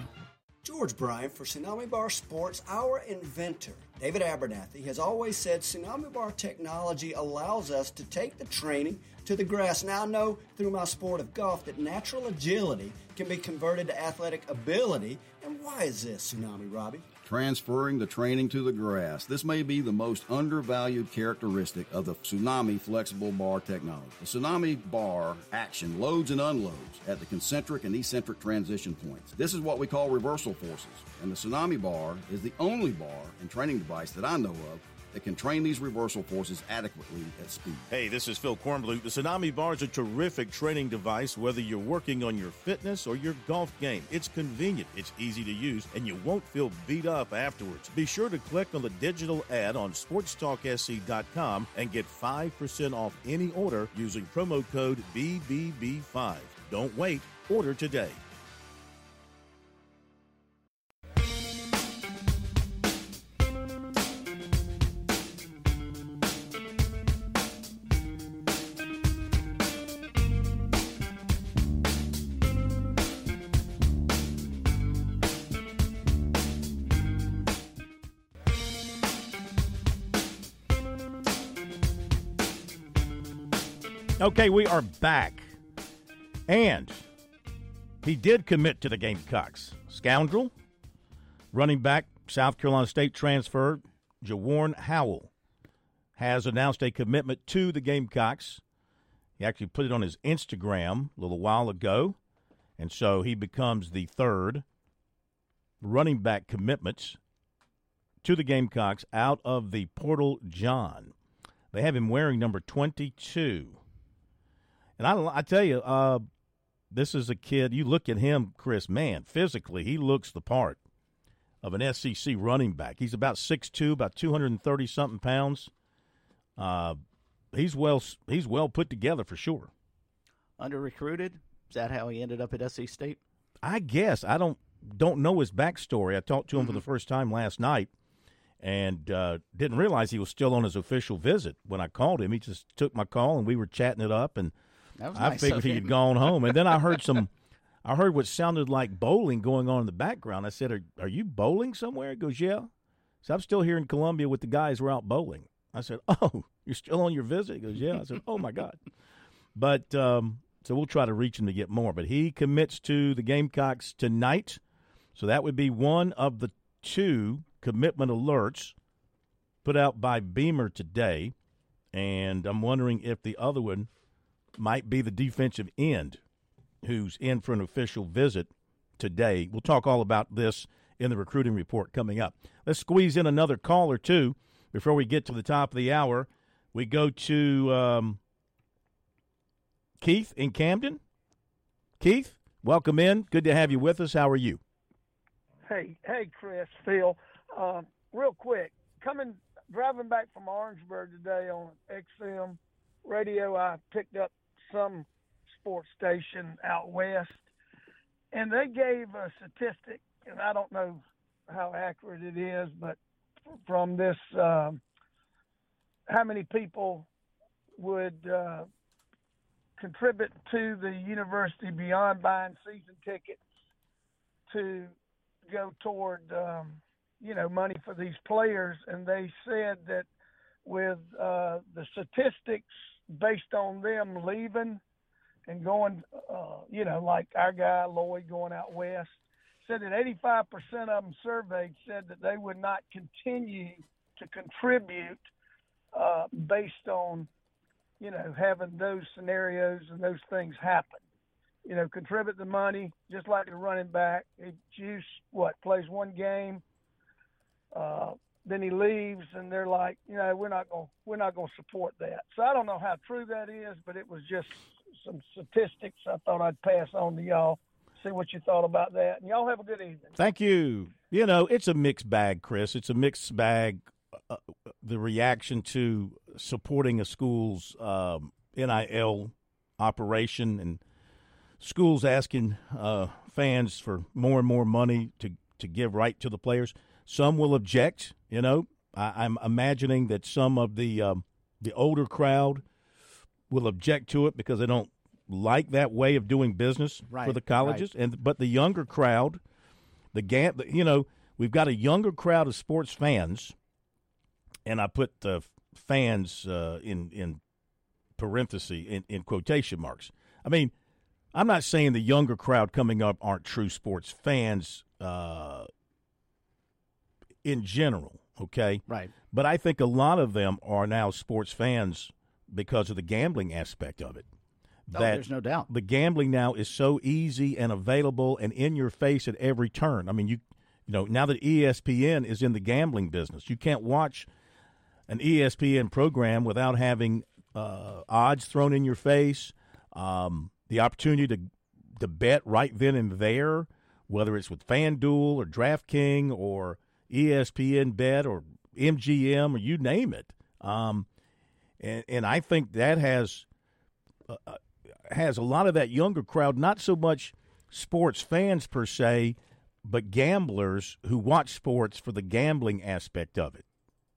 George Bryan for Tsunami Bar Sports, our inventor, David Abernathy, has always said Tsunami Bar technology allows us to take the training to the grass. Now I know through my sport of golf that natural agility can be converted to athletic ability. And why is this, Tsunami Robbie?
Transferring the training to the grass. This may be the most undervalued characteristic of the Tsunami flexible bar technology. The Tsunami bar action loads and unloads at the concentric and eccentric transition points. This is what we call reversal forces, and the Tsunami bar is the only bar and training device that I know of that can train these reversal forces adequately at speed.
Hey, this is Phil Kornblut. The Tsunami Bar is a terrific training device, whether you're working on your fitness or your golf game. It's convenient, it's easy to use, and you won't feel beat up afterwards. Be sure to click on the digital ad on sportstalksc.com and get 5% off any order using promo code BBB5. Don't wait, order today. Okay, we are back. And he did commit to the Gamecocks. Scoundrel, running back, South Carolina State transfer, Jawarn Howell, has announced a commitment to the Gamecocks. He actually put it on his Instagram a little while ago. And so he becomes the third running back commitments to the Gamecocks out of the Portal John. They have him wearing number 22. And I, I tell you, uh, this is a kid. You look at him, Chris. Man, physically, he looks the part of an SEC running back. He's about six two, about two hundred and thirty something pounds. Uh, he's well. He's well put together for sure.
Under recruited. Is that how he ended up at SC State?
I guess I don't. don't know his backstory. I talked to him for the first time last night, and uh, didn't realize he was still on his official visit. When I called him, he just took my call, and we were chatting it up, and
That was
I
nice
figured he had gone home. And then I heard some, [laughs] I heard what sounded like bowling going on in the background. I said, "Are, are you bowling somewhere?" He goes, "Yeah." So I'm still here in Columbia with the guys. We're out bowling. I said, [laughs] "Oh, you're still on your visit?" He goes, "Yeah." I said, "Oh my god." But um, so we'll try to reach him to get more. But he commits to the Gamecocks tonight, so that would be one of the two commitment alerts put out by Beamer today. And I'm wondering if the other one might be the defensive end who's in for an official visit today. We'll talk all about this in the recruiting report coming up. Let's squeeze in another call or two before we get to the top of the hour. We go to um, Keith in Camden. Keith, welcome in. Good to have you with us. How are you?
Hey, hey, Chris, Phil. Uh, real quick, coming driving back from Orangeburg today on XM radio, I picked up some sports station out west, and they gave a statistic, and I don't know how accurate it is, but from this, um, how many people would uh, contribute to the university beyond buying season tickets to go toward um, you know money for these players, and they said that with uh, the statistics based on them leaving and going, uh, you know, like our guy Lloyd going out west, said that 85% of them surveyed said that they would not continue to contribute uh, based on, you know, having those scenarios and those things happen you know, contribute the money just like the running back. He what plays one game, uh, then he leaves, and they're like, you know, we're not going we're not going to support that. So I don't know how true that is, but it was just some statistics I thought I'd pass on to y'all. See what you thought about that, and y'all have a good evening.
Thank you. You know, it's a mixed bag, Chris. It's a mixed bag. Uh, the reaction to supporting a school's um, NIL operation and schools asking uh, fans for more and more money to, to give right to the players. Some will object. You know, I, I'm imagining that some of the um, the older crowd will object to it because they don't like that way of doing business for the colleges. And but the younger crowd, the gap, you know, we've got a younger crowd of sports fans, and I put the fans uh, in in parenthesis in, in quotation marks. I mean, I'm not saying the younger crowd coming up aren't true sports fans uh, in general, okay?
Right.
But I think a lot of them are now sports fans because of the gambling aspect of it.
Oh, there's no doubt.
The gambling now is so easy and available and in your face at every turn. I mean, you you know, now that ESPN is in the gambling business, you can't watch an ESPN program without having uh, odds thrown in your face, um, the opportunity to to bet right then and there, whether it's with FanDuel or DraftKings or ESPN Bet or MGM or you name it. Um, and, and I think that has uh, uh, has a lot of that younger crowd, not so much sports fans per se, but gamblers who watch sports for the gambling aspect of it.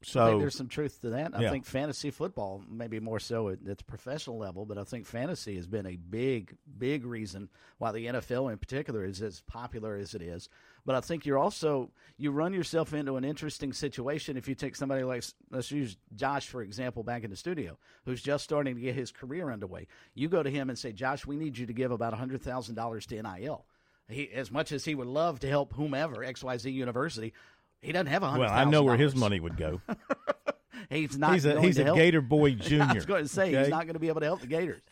I
So
think there's some truth to that. I
Yeah.
think fantasy football, maybe more so at, at the professional level, but I think fantasy has been a big, big reason why the NFL in particular is as popular as it is. But I think you're also you run yourself into an interesting situation if you take somebody like let's use Josh for example back in the studio, who's just starting to get his career underway. You go to him and say, Josh, we need you to give about hundred thousand dollars to NIL. He, as much as he would love to help whomever XYZ University, he doesn't have a hundred.
well, I know where his money would go. [laughs]
He's not.
He's a-
going
he's
to
a
help-
Gator Boy [laughs] junior.
I was going to say
okay?
he's not going to be able to help the Gators.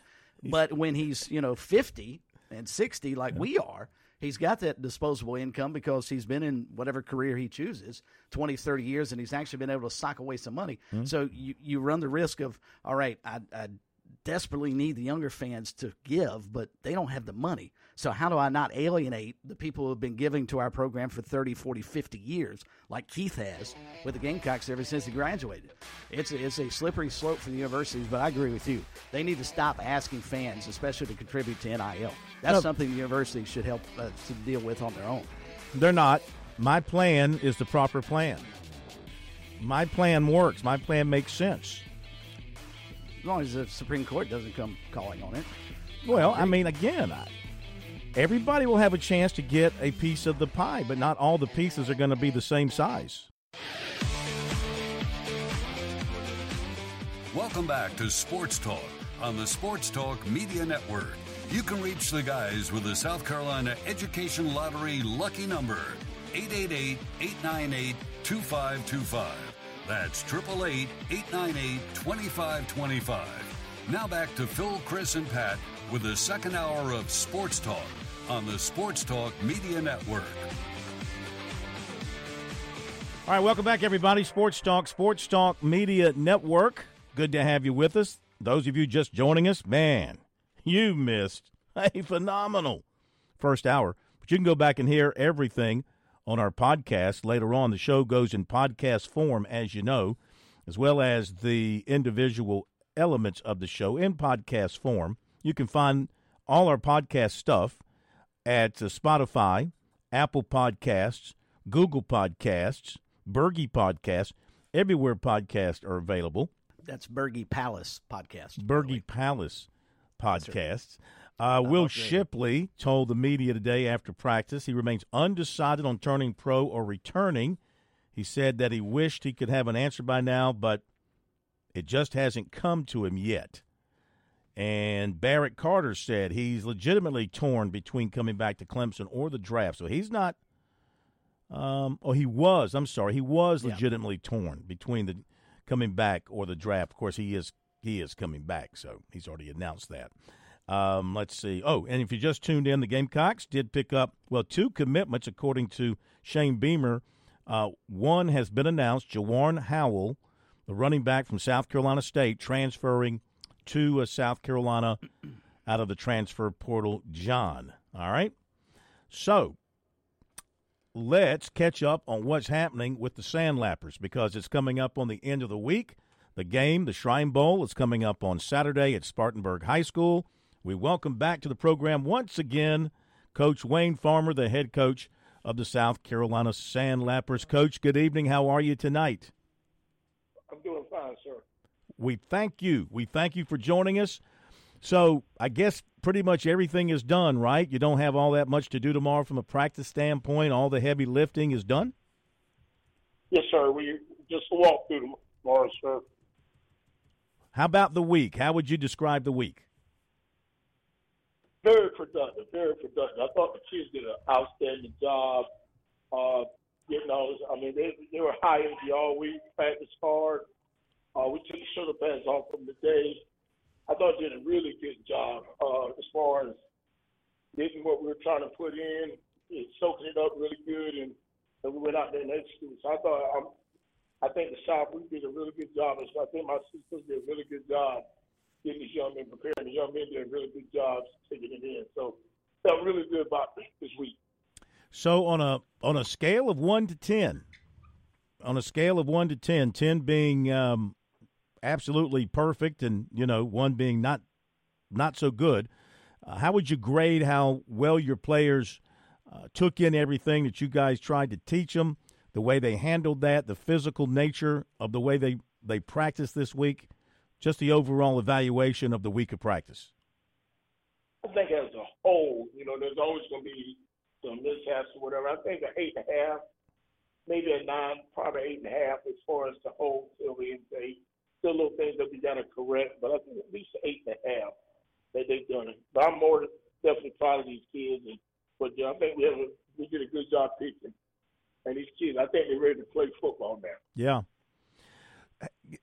But when he's you know fifty and sixty like we are, he's got that disposable income because he's been in whatever career he chooses 20, 30 years, and he's actually been able to sock away some money.
Hmm.
So you you run the risk of all right, I, I desperately need the younger fans to give, but they don't have the money. So how do I not alienate the people who have been giving to our program for 30, 40, 50 years, like Keith has with the Gamecocks ever since he graduated? It's a, it's a slippery slope for the universities, but I agree with you. They need to stop asking fans, especially to contribute to NIL. That's
No.
something the universities should help uh, to deal with on their own.
They're not. My plan is the proper plan. My plan works. My plan makes sense.
As long as the Supreme Court doesn't come calling on it.
Well, I mean, again, I, everybody will have a chance to get a piece of the pie, but not all the pieces are going to be the same size.
Welcome back to Sports Talk on the Sports Talk Media Network. You can reach the guys with the South Carolina Education Lottery lucky number 888 898 2525. That's 888 898 2525. Now back to Phil, Chris, and Pat with the second hour of Sports Talk on the Sports Talk Media Network.
All right, welcome back, everybody. Sports Talk, Sports Talk Media Network. Good to have you with us. Those of you just joining us, man, you missed a phenomenal first hour. But you can go back and hear everything on our podcast later on. The show goes in podcast form, as you know, as well as the individual elements of the show in podcast form. You can find all our podcast stuff at uh, Spotify, Apple Podcasts, Google Podcasts, Bergie Podcasts, everywhere podcasts are available.
That's Bergie Palace podcast.
Bergie Palace podcasts. Uh, Will Shipley told the media today after practice he remains undecided on turning pro or returning. He said that he wished he could have an answer by now, but it just hasn't come to him yet. And Barrett Carter said he's legitimately torn between coming back to Clemson or the draft. So he's not. Um, oh, he was. I'm sorry. He was
Yeah.
legitimately torn between the coming back or the draft. Of course, he is. He is coming back, so he's already announced that. Um, let's see. Oh, and if you just tuned in, the Gamecocks did pick up well two commitments according to Shane Beamer. Uh, one has been announced. Jawarn Howell, the running back from South Carolina State, transferring to uh, South Carolina out of the transfer portal. John. All right. So let's catch up on what's happening with the Sandlappers because it's coming up on the end of the week. The game, the Shrine Bowl, is coming up on Saturday at Spartanburg High School. We welcome back to the program once again Coach Wayne Farmer, the head coach of the South Carolina Sandlappers. Coach, good evening. How are you tonight?
I'm doing fine, sir.
We thank you. We thank you for joining us. So, I guess pretty much everything is done, right? You don't have all that much to do tomorrow from a practice standpoint. All the heavy lifting is done?
Yes, sir. We just walked through tomorrow, sir.
How about the week? How would you describe the week?
Very productive, very productive. I thought the kids did an outstanding job. Uh, getting all this, I mean, they, they were high energy all week, practice hard. Uh, we took the shoulder pads off from the day. I thought did a really good job uh, as far as getting what we were trying to put in, and soaking it up really good, and, and we went out there and executed. So I thought, um, I think the shop we did a really good job. So I think my sisters did a really good job getting these young men prepared. The young men did a really good job taking it in. So felt really good about this week.
So on a on a scale of one to ten, on a scale of one to 10, 10 being um, absolutely perfect, and you know one being not not so good, uh, how would you grade how well your players uh, took in everything that you guys tried to teach them, the way they handled that, the physical nature of the way they they practiced this week, just the overall evaluation of the week of practice?
I think as a whole, you know, there's always going to be some mishaps or whatever. I think an eight and a half, maybe a nine, probably eight and a half as far as the whole till the. Still little things that we got to correct, but I think at least eight and a half that they've done it. But I'm more definitely proud of these kids, and but yeah, I think we have a, we did a good job teaching. And these kids, I think they're ready to play football now.
Yeah.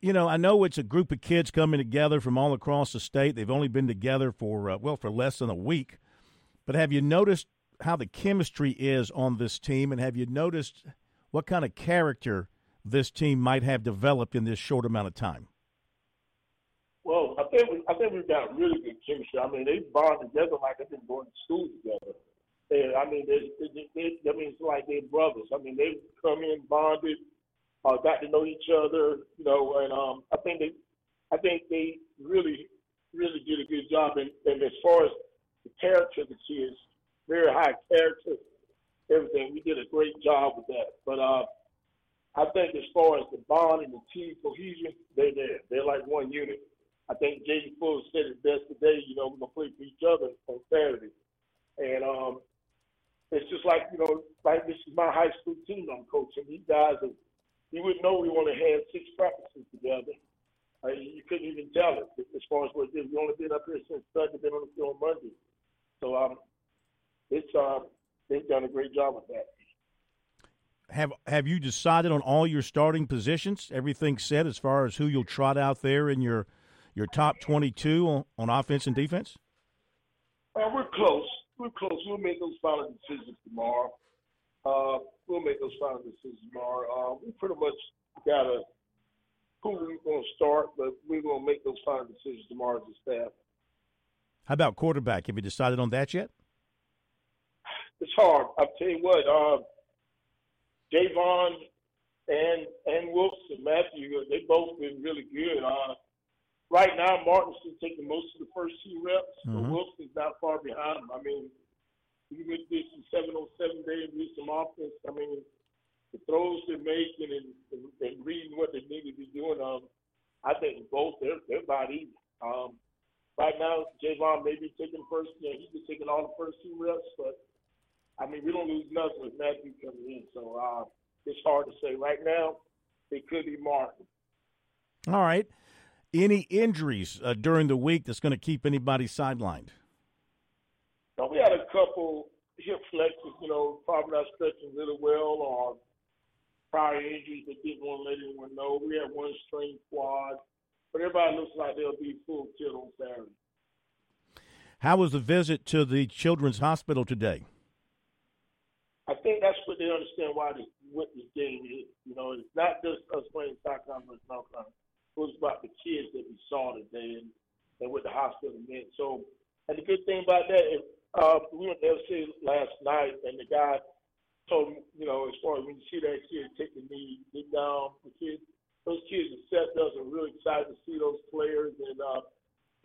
You know, I know it's a group of kids coming together from all across the state. They've only been together for, uh, well, for less than a week. But have you noticed how the chemistry is on this team? And have you noticed what kind of character this team might have developed in this short amount of time?
Well, I think we, I think we've got really good chemistry. I mean, they bond together like they've been going to school together. And I mean, they, they, they, that means like they're brothers. I mean, they've come in bonded, uh, got to know each other, you know, and um, I think they, I think they really, really did a good job. And, and as far as the character of the kids, very high character. everything. We did a great job with that. But uh, I think as far as the bond and the team cohesion, they're there. They're like one unit. I think Jaden Fuller said it best today. You know, we're gonna play for each other on Saturday, and um, it's just like you know, like this is my high school team I'm coaching. These guys, are, you wouldn't know we only had six practices together. Uh, you couldn't even tell it as far as what it is. We only been up here since Sunday, been on the field on Monday. So um, it's uh, they've done a great job with that.
Have Have you decided on all your starting positions? Everything set as far as who you'll trot out there in your your top twenty two on, on offense and defense?
Uh, we're close. We're close. We'll make those final decisions tomorrow. Uh, we'll make those final decisions tomorrow. Uh, we pretty much got a who we're going to start, but we're going to make those final decisions tomorrow as a staff.
How about quarterback? Have you decided on that yet?
It's hard. I'll tell you what. Uh, Javon and and Wilson, Matthew, they both been really good. Uh, right now, Martin's still taking most of the first two reps,
Mhm.
but Wilson's not far behind him. I mean, you could do some seven on seven day and do some offense. I mean, the throws they're making and, and, and reading what they need to be doing. Um, I think both they're they're about even. Um, right now, Javon may be taking first. You know, he's been taking all the first two reps, but I mean, we don't lose nothing with Matthew coming in. So uh, it's hard to say right now. It could be Martin.
All right. Any injuries uh, during the week that's going to keep anybody sidelined?
Now, we had a couple hip flexors, you know, probably not stretching really well or prior injuries that didn't want to let anyone know. We had one strained quad, but everybody looks like they'll be full tilt on Saturday.
How was the visit to the Children's Hospital today?
I think that's what they understand why this what this game is. You know, it's not just us playing soccer versus North Carolina. It was about the kids that we saw today and, and what the hospital meant. So, and the good thing about that is, uh, we went to FC last night, and the guy told me, you know, as far as when you see that kid take the knee, get down, the kids, those kids set us are really excited to see those players, and uh,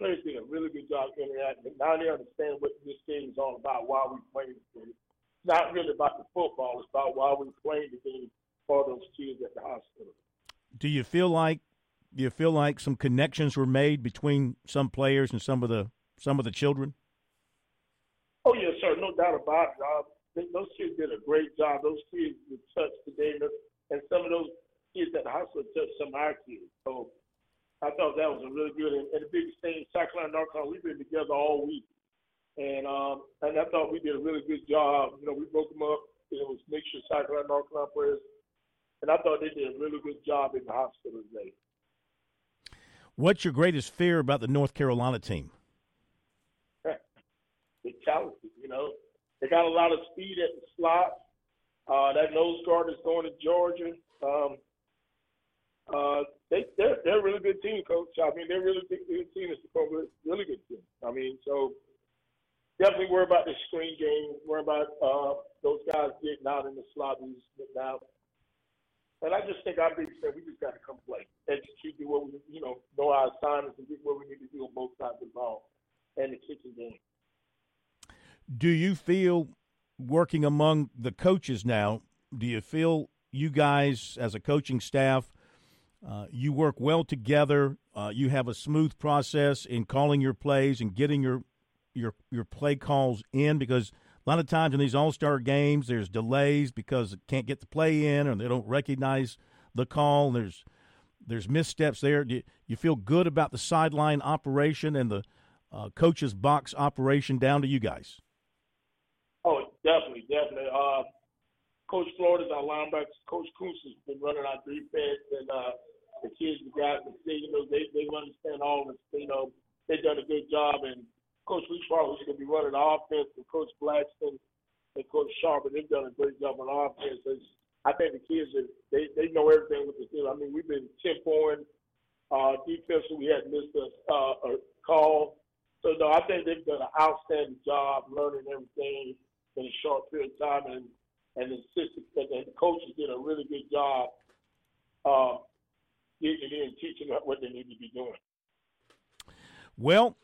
players did a really good job interacting. Now they understand what this game is all about, why we playing this game. It's not really about the football; it's about why we're playing the game for those kids at the hospital.
Do you feel like do you feel like some connections were made between some players and some of the some of the children?
Oh yes, sir, no doubt about it. Uh, they- those kids did a great job. Those kids were touched today, and- and some of those kids at the hospital touched some of our kids. So I thought that was a really good. And, and the biggest thing, South Carolina, North Carolina, we've been together all week, and um, and I thought we did a really good job. You know, we broke them up. It was mixture South Carolina, North Carolina and I thought they did a really good job in the hospital today.
What's your greatest fear about the North Carolina team? [laughs]
They're talented, you know. They got a lot of speed at the slot. Uh, that nose guard is going to Georgia. Um, uh, they they're, they're a really good team, coach. I mean, they're really good, good team. It's a really good team. I mean, so definitely worry about the screen game. Worry about uh, those guys getting out in the slot just getting out. And I just think our big thing, we just got to come play, and execute, do what we, you know, know our assignments and do what we need to do on both sides of the ball and the kicking game.
Do you feel working among the coaches now? Do you feel you guys as a coaching staff, uh, you work well together? Uh, you have a smooth process in calling your plays and getting your your your play calls in because a lot of times in these All Star games, there's delays because it can't get the play in or they don't recognize the call. There's there's missteps there. Do you, feel good about the sideline operation and the uh, coach's box operation down to you guys?
Oh, definitely, definitely. Uh, Coach Florida's our linebackers. Coach Coons has been running our defense, and uh, the kids we got, they, you know, they they understand all this. You know, they've done a good job, and Coach Leachford is going to be running offense, and Coach Blackston and Coach Sharp, they've done a great job on offense. It's, I think the kids are, they they know everything with the team. I mean, we've been tempoing. Uh, defensively, we had missed a, uh, a call. So no, I think they've done an outstanding job learning everything in a short period of time, and and the assistant and the coaches did a really good job uh, getting in and teaching what they need to be doing.
Well,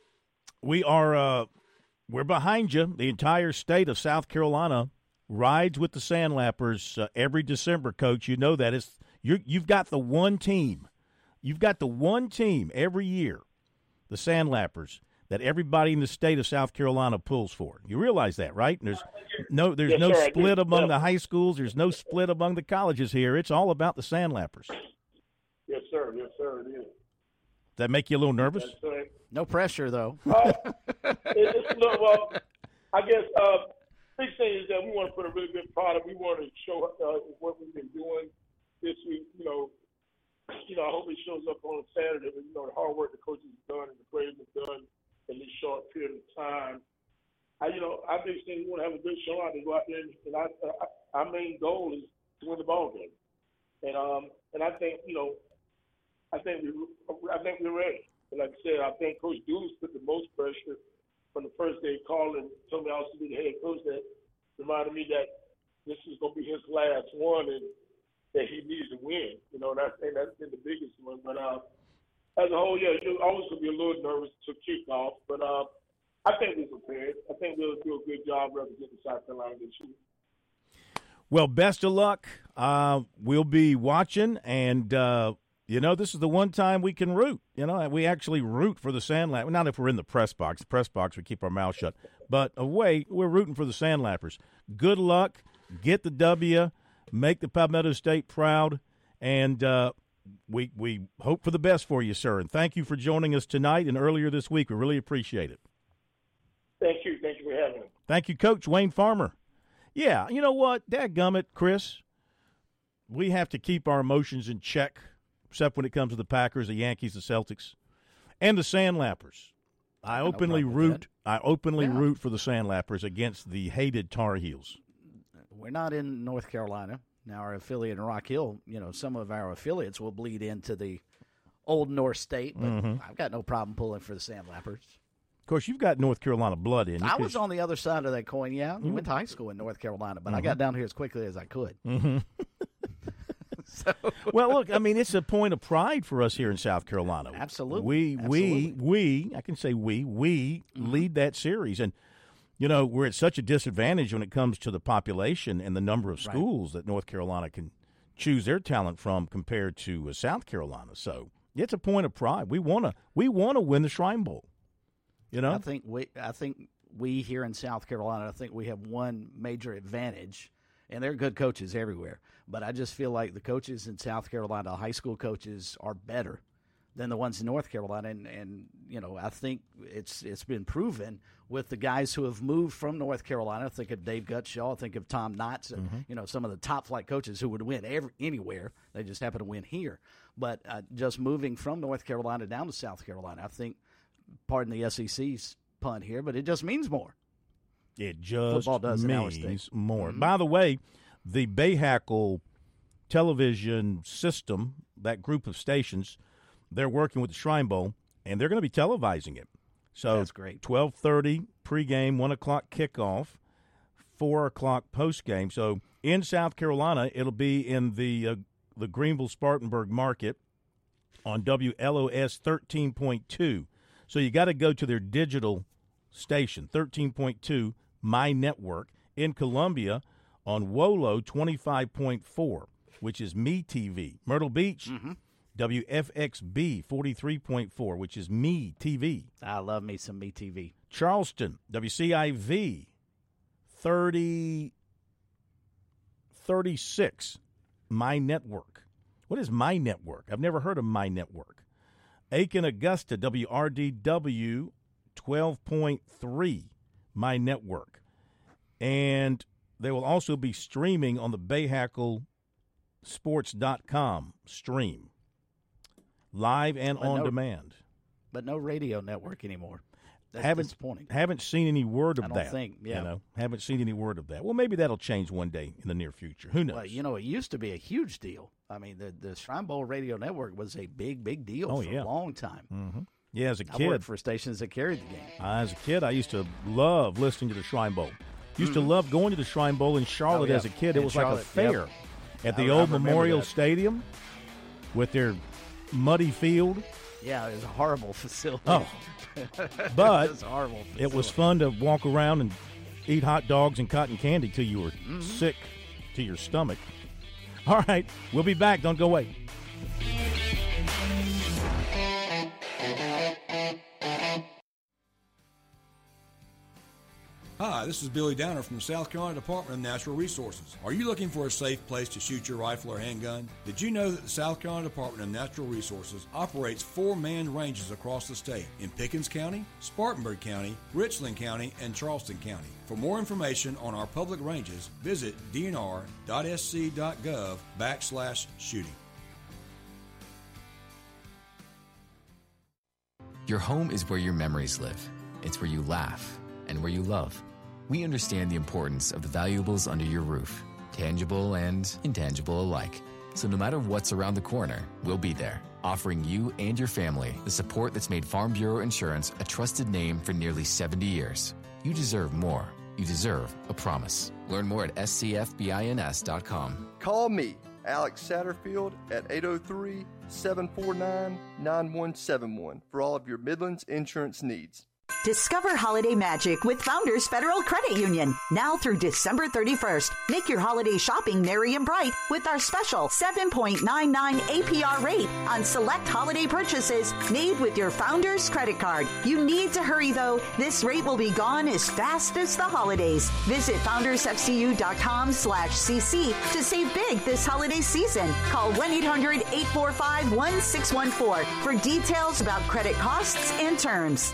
we are uh, we're behind you. The entire state of South Carolina rides with the Sandlappers uh, every December. Coach, you know that is you you've got the one team, you've got the one team every year, the Sandlappers that everybody in the state of South Carolina pulls for. You realize that, right? And there's no there's
Yes,
no
sir,
split among the high schools. There's no split among the colleges here. It's all about the Sandlappers. Does
Yes, sir. Yes, sir. It is.
that make you a little nervous?
No pressure, though.
Uh, [laughs] it, it's, look, well, I guess uh, big thing is that we want to put a really good product. We want to show uh, what we've been doing this week. You know, you know, I hope it shows up on Saturday. But, you know, the hard work the coaches have done and the players have done in this short period of time. I, you know, I think we want to have a good show out and go out there. And, and I, I, our main goal is to win the ball game. And um, and I think you know, I think we, I think we're ready. But like I said, I think Coach Deuce put the most pressure from the first day calling, told me I was to be the head coach. That reminded me that this is to be his last one, and that he needs to win. You know, and that's been the biggest one. But uh, as a whole, yeah, you're always to be a little nervous to kick off. But uh, I think we're prepared. I think we'll do a good job representing South Carolina this year.
Well, best of luck. Uh, we'll be watching, and uh, you know this is the one time we can root. You know, we actually root for the Sandlap. Not if we're in the press box. The press box, we keep our mouth shut. But away, we're rooting for the Sandlappers. Good luck. Get the W. Make the Palmetto State proud, and uh, we we hope for the best for you, sir. And thank you for joining us tonight and earlier this week. We really appreciate it.
Thank you. Thank you for having me.
Thank you, Coach Wayne Farmer. Yeah, you know what, Dad Dadgummit, Chris, we have to keep our emotions in check, except when it comes to the Packers, the Yankees, the Celtics, and the Sandlappers. I openly root. I openly
Yeah.
root for the Sandlappers against the hated Tar Heels.
We're not in North Carolina. Now, our affiliate in Rock Hill, you know, some of our affiliates will bleed into the old North State, but
Mhm.
I've got no problem pulling for the Sandlappers.
Of course, you've got North Carolina blood in you.
I
'cause-
was on the other side of that coin, yeah. I went to high school in North Carolina, but I
Mhm.
got down here as quickly as I could. [laughs] [laughs]
Mhm. [laughs] well, look, I mean, it's a point of pride for us here in South Carolina.
Absolutely.
We, we, we, I can say we, we
Mm-hmm.
lead that series. And, you know, we're at such a disadvantage when it comes to the population and the number of
Right.
schools that North Carolina can choose their talent from compared to uh, South Carolina. So it's a point of pride. We want to, we want to win the Shrine Bowl. You know?
I think we I think we here in South Carolina, I think we have one major advantage, and they're good coaches everywhere. But I just feel like the coaches in South Carolina, high school coaches, are better than the ones in North Carolina, and, and you know I think it's it's been proven with the guys who have moved from North Carolina. I think of Dave Gutshall, I think of Tom Knotts,
Mhm.
you know some of the top flight coaches who would win every, anywhere. They just happen to win here. But uh, just moving from North Carolina down to South Carolina, I think pardon the SEC's pun here, but it just means more.
It just
does in our state.
means more.
Mhm.
By the way, the Bahakel television system, that group of stations, they're working with the Shrine Bowl, and they're going to be televising it. So
That's great.
Twelve thirty pregame, one o'clock kickoff, four o'clock postgame. So in South Carolina, it'll be in the uh, the Greenville Spartanburg market on WLOS thirteen point two. So you got to go to their digital station, 13.2 My Network in Columbia on WOLO 25.4, which is Me TV. Myrtle Beach, mm-hmm. WFXB 43.4, which is Me TV.
I love me some Me TV.
Charleston, WCIV 30, 36, My Network. What is My Network? I've never heard of My Network. Aiken, Augusta, WRDW 12.3, My Network. And they will also be streaming on the BahakelSports.com stream, live and
But
on
no-
demand.
But no radio network anymore. That's
haven't
disappointing.
haven't seen any word of
I don't
that.
think, yeah.
you know, haven't seen any word of that. Well, maybe that'll change one day in the near future. Who knows?
Well, you know, it used to be a huge deal. I mean, the the Shrine Bowl Radio Network was a big, big deal
Oh,
for
yeah.
a long time.
hmm Yeah, as a kid, I
worked for stations that carried the game.
as a kid, I used to love listening to the Shrine Bowl. Used to
Mhm.
love going to the Shrine Bowl in Charlotte
yeah.
as a kid. It
In
was like a fair
yep.
at the
I
old
remember
Memorial
that.
Stadium with their muddy field.
Yeah, it was a horrible [laughs] facility.
Oh. [laughs]
it
But
was a horrible.
it was fun to walk around and eat hot dogs and cotton candy till you were sick to your stomach. All right, we'll be back. Don't go away.
Hi, this is Billy Downer from the South Carolina Department of Natural Resources. Are you looking for a safe place to shoot your rifle or handgun? Did you know that the South Carolina Department of Natural Resources operates four manned ranges across the state in Pickens County, Spartanburg County, Richland County, and Charleston County? For more information on our public ranges, visit dnr.sc.gov backslash shooting.
Your home is where your memories live. It's where you laugh and where you love. We understand the importance of the valuables under your roof, tangible and intangible alike. So no matter what's around the corner, we'll be there, offering you and your family the support that's made Farm Bureau Insurance a trusted name for nearly 70 years. You deserve more. You deserve a promise. Learn more at scfbins.com.
Call me, Alex Satterfield, at 803 749 9171 for all of your Midlands insurance needs.
Discover holiday magic with Founders Federal Credit Union. Now through December 31st. Make your holiday shopping merry and bright with our special 7.99 APR rate on select holiday purchases made with your Founders credit card. You need to hurry though. This rate will be gone as fast as the holidays. Visit foundersfcu.com slash CC to save big this holiday season. Call 1-800-845-1614 for details about credit costs and terms.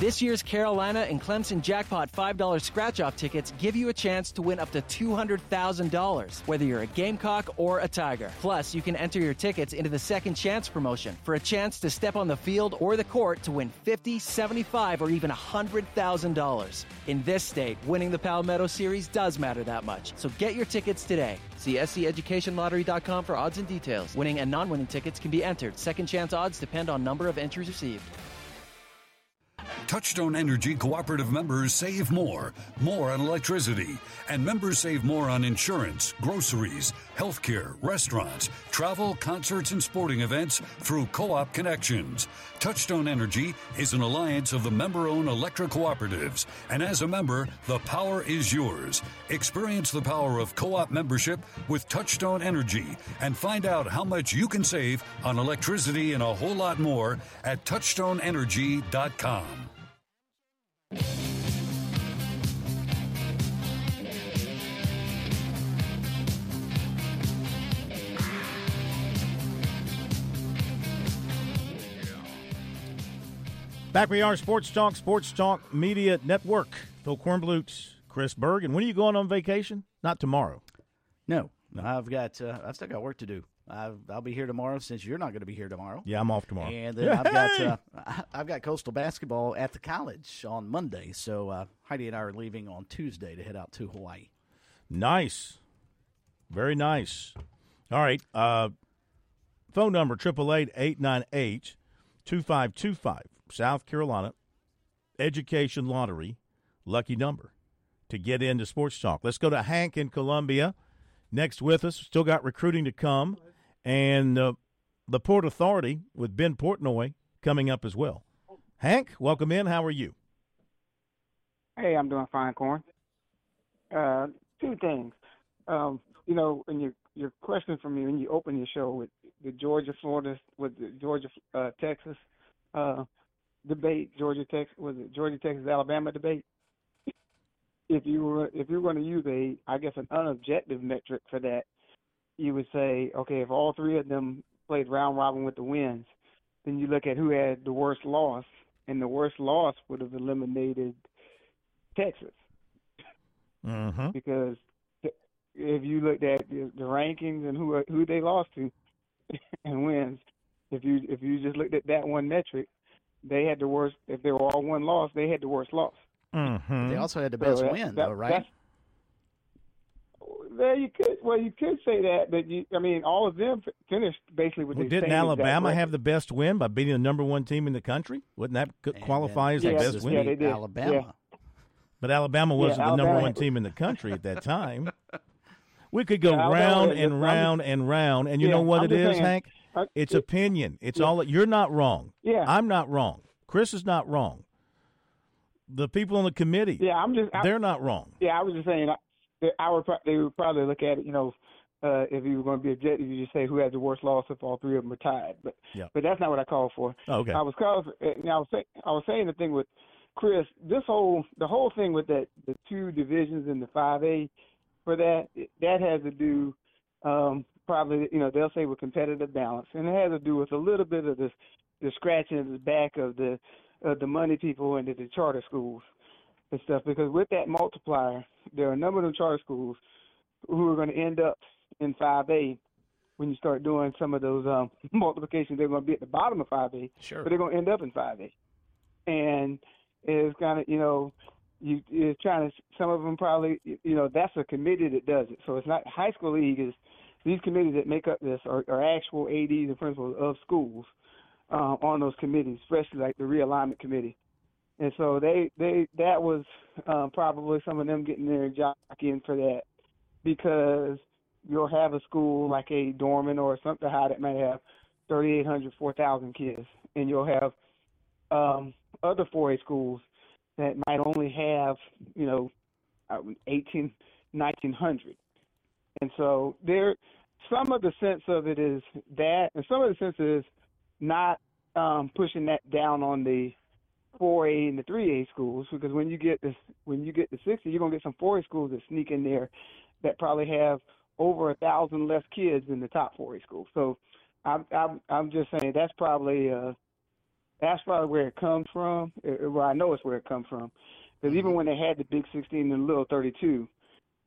This year's Carolina and Clemson Jackpot $5 scratch off tickets give you a chance to win up to $200,000, whether you're a Gamecock or a Tiger. Plus, you can enter your tickets into the Second Chance promotion for a chance to step on the field or the court to win $50, $75, or even $100,000. In this state, winning the Palmetto Series does matter that much. So get your tickets today. See SCEducationLottery.com for odds and details. Winning and non winning tickets can be entered. Second chance odds depend on number of entries received.
Touchstone Energy cooperative members save more, more on electricity, and members save more on insurance, groceries, healthcare, restaurants, travel, concerts, and sporting events through Co op Connections. Touchstone Energy is an alliance of the member owned electric cooperatives, and as a member, the power is yours. Experience the power of co op membership with Touchstone Energy and find out how much you can save on electricity and a whole lot more at touchstoneenergy.com.
Back we are, Sports Talk, Sports Talk Media Network. Phil Kornblut, Chris Berg. And when are you going on vacation? Not tomorrow.
No, I've got uh, I've still got work to do. I've, I'll be here tomorrow since you're not going to be here tomorrow.
Yeah, I'm off tomorrow.
And then I've got uh, I've got coastal basketball at the college on Monday. So uh, Heidi and I are leaving on Tuesday to head out to Hawaii.
Nice. Very nice. All right. Uh, phone number 888 2525. South Carolina Education Lottery. Lucky number to get into Sports Talk. Let's go to Hank in Columbia. Next with us. Still got recruiting to come. And uh, the Port Authority with Ben Portnoy coming up as well. Hank, welcome in. How are you?
Hey, I'm doing fine, Corn. Uh, two things. Um, you know, in your your question from you when you open your show with the Georgia Florida with the Georgia uh, Texas uh, debate, Georgia Texas was it Georgia Texas Alabama debate. [laughs] If you were if you were going to use a I guess an unobjective metric for that, you would say okay if all three of them played round robin with the wins, then you look at who had the worst loss, and the worst loss would have eliminated Texas
Mm-hmm.
because if you looked at the, the rankings and who who they lost to [laughs] and wins, if you if you just looked at that one metric, they had the worst. If they were all one loss, they had the worst loss.
Mm-hmm.
They also had the
So
best
that-
win,
that-
though, right?
that's- Well, you could well you could say that, but you I mean all of them finished basically with
Well,
the
didn't
same
Alabama
record.
have the best win by beating the number one team in the country? Wouldn't that co- qualify as the best win?
yeah, they did.
Alabama.
Yeah.
But Alabama wasn't the number one team in the country at that time. [laughs] We could go
Yeah, Alabama
round
is-
and round and round, and you
Yeah,
know what
I'm
it
just
is,
saying,
Hank?
Uh,
It's
it-
opinion. It's
yeah.
all. You're not wrong.
Yeah.
I'm not wrong. Chris is not wrong. The people on the committee.
Yeah, I'm just I,
They're not wrong.
Yeah, I was just saying. I, I would. They would probably look at it. You know, uh, if you were going to be objective, you just say who has the worst loss if all three of them are tied. But
Yeah.
but that's not what I called for.
Oh, okay.
I was called. I was saying. I was saying the thing with Chris. This whole the whole thing with that the two divisions in the five A for that that has to do um, probably you know they'll say with competitive balance, and it has to do with a little bit of this the scratching of the back of the of the money people into the charter schools and stuff because with that multiplier, there are a number of them charter schools who are going to end up in 5A when you start doing some of those um, [laughs] multiplications. They're going to be at the bottom of 5A,
Sure.
but they're going to end up in 5A. And it's kind of, you know, you it's trying to, some of them probably, you know, that's a committee that does it. So it's not, high school league is, these committees that make up this are, are actual ADs and principals of schools uh, on those committees, especially like the realignment committee. And so they they that was uh, probably some of them getting and jockeying for that because you'll have a school like a Dorman or something high that may have 3,800, 4,000 kids, and you'll have um, other 4A schools that might only have you know uh, 18, 1900. And so there, some of the sense of it is that, and some of the sense is not um, pushing that down on the 4A and the 3A schools because when you get this, when you get to 60, you're gonna get some 4A schools that sneak in there that probably have over a thousand less kids than the top 4A schools. So I'm I'm I'm just saying that's probably uh that's probably where it comes from. Uh, Well, I know it's where it comes from because even when they had the Big 16 and the Little 32,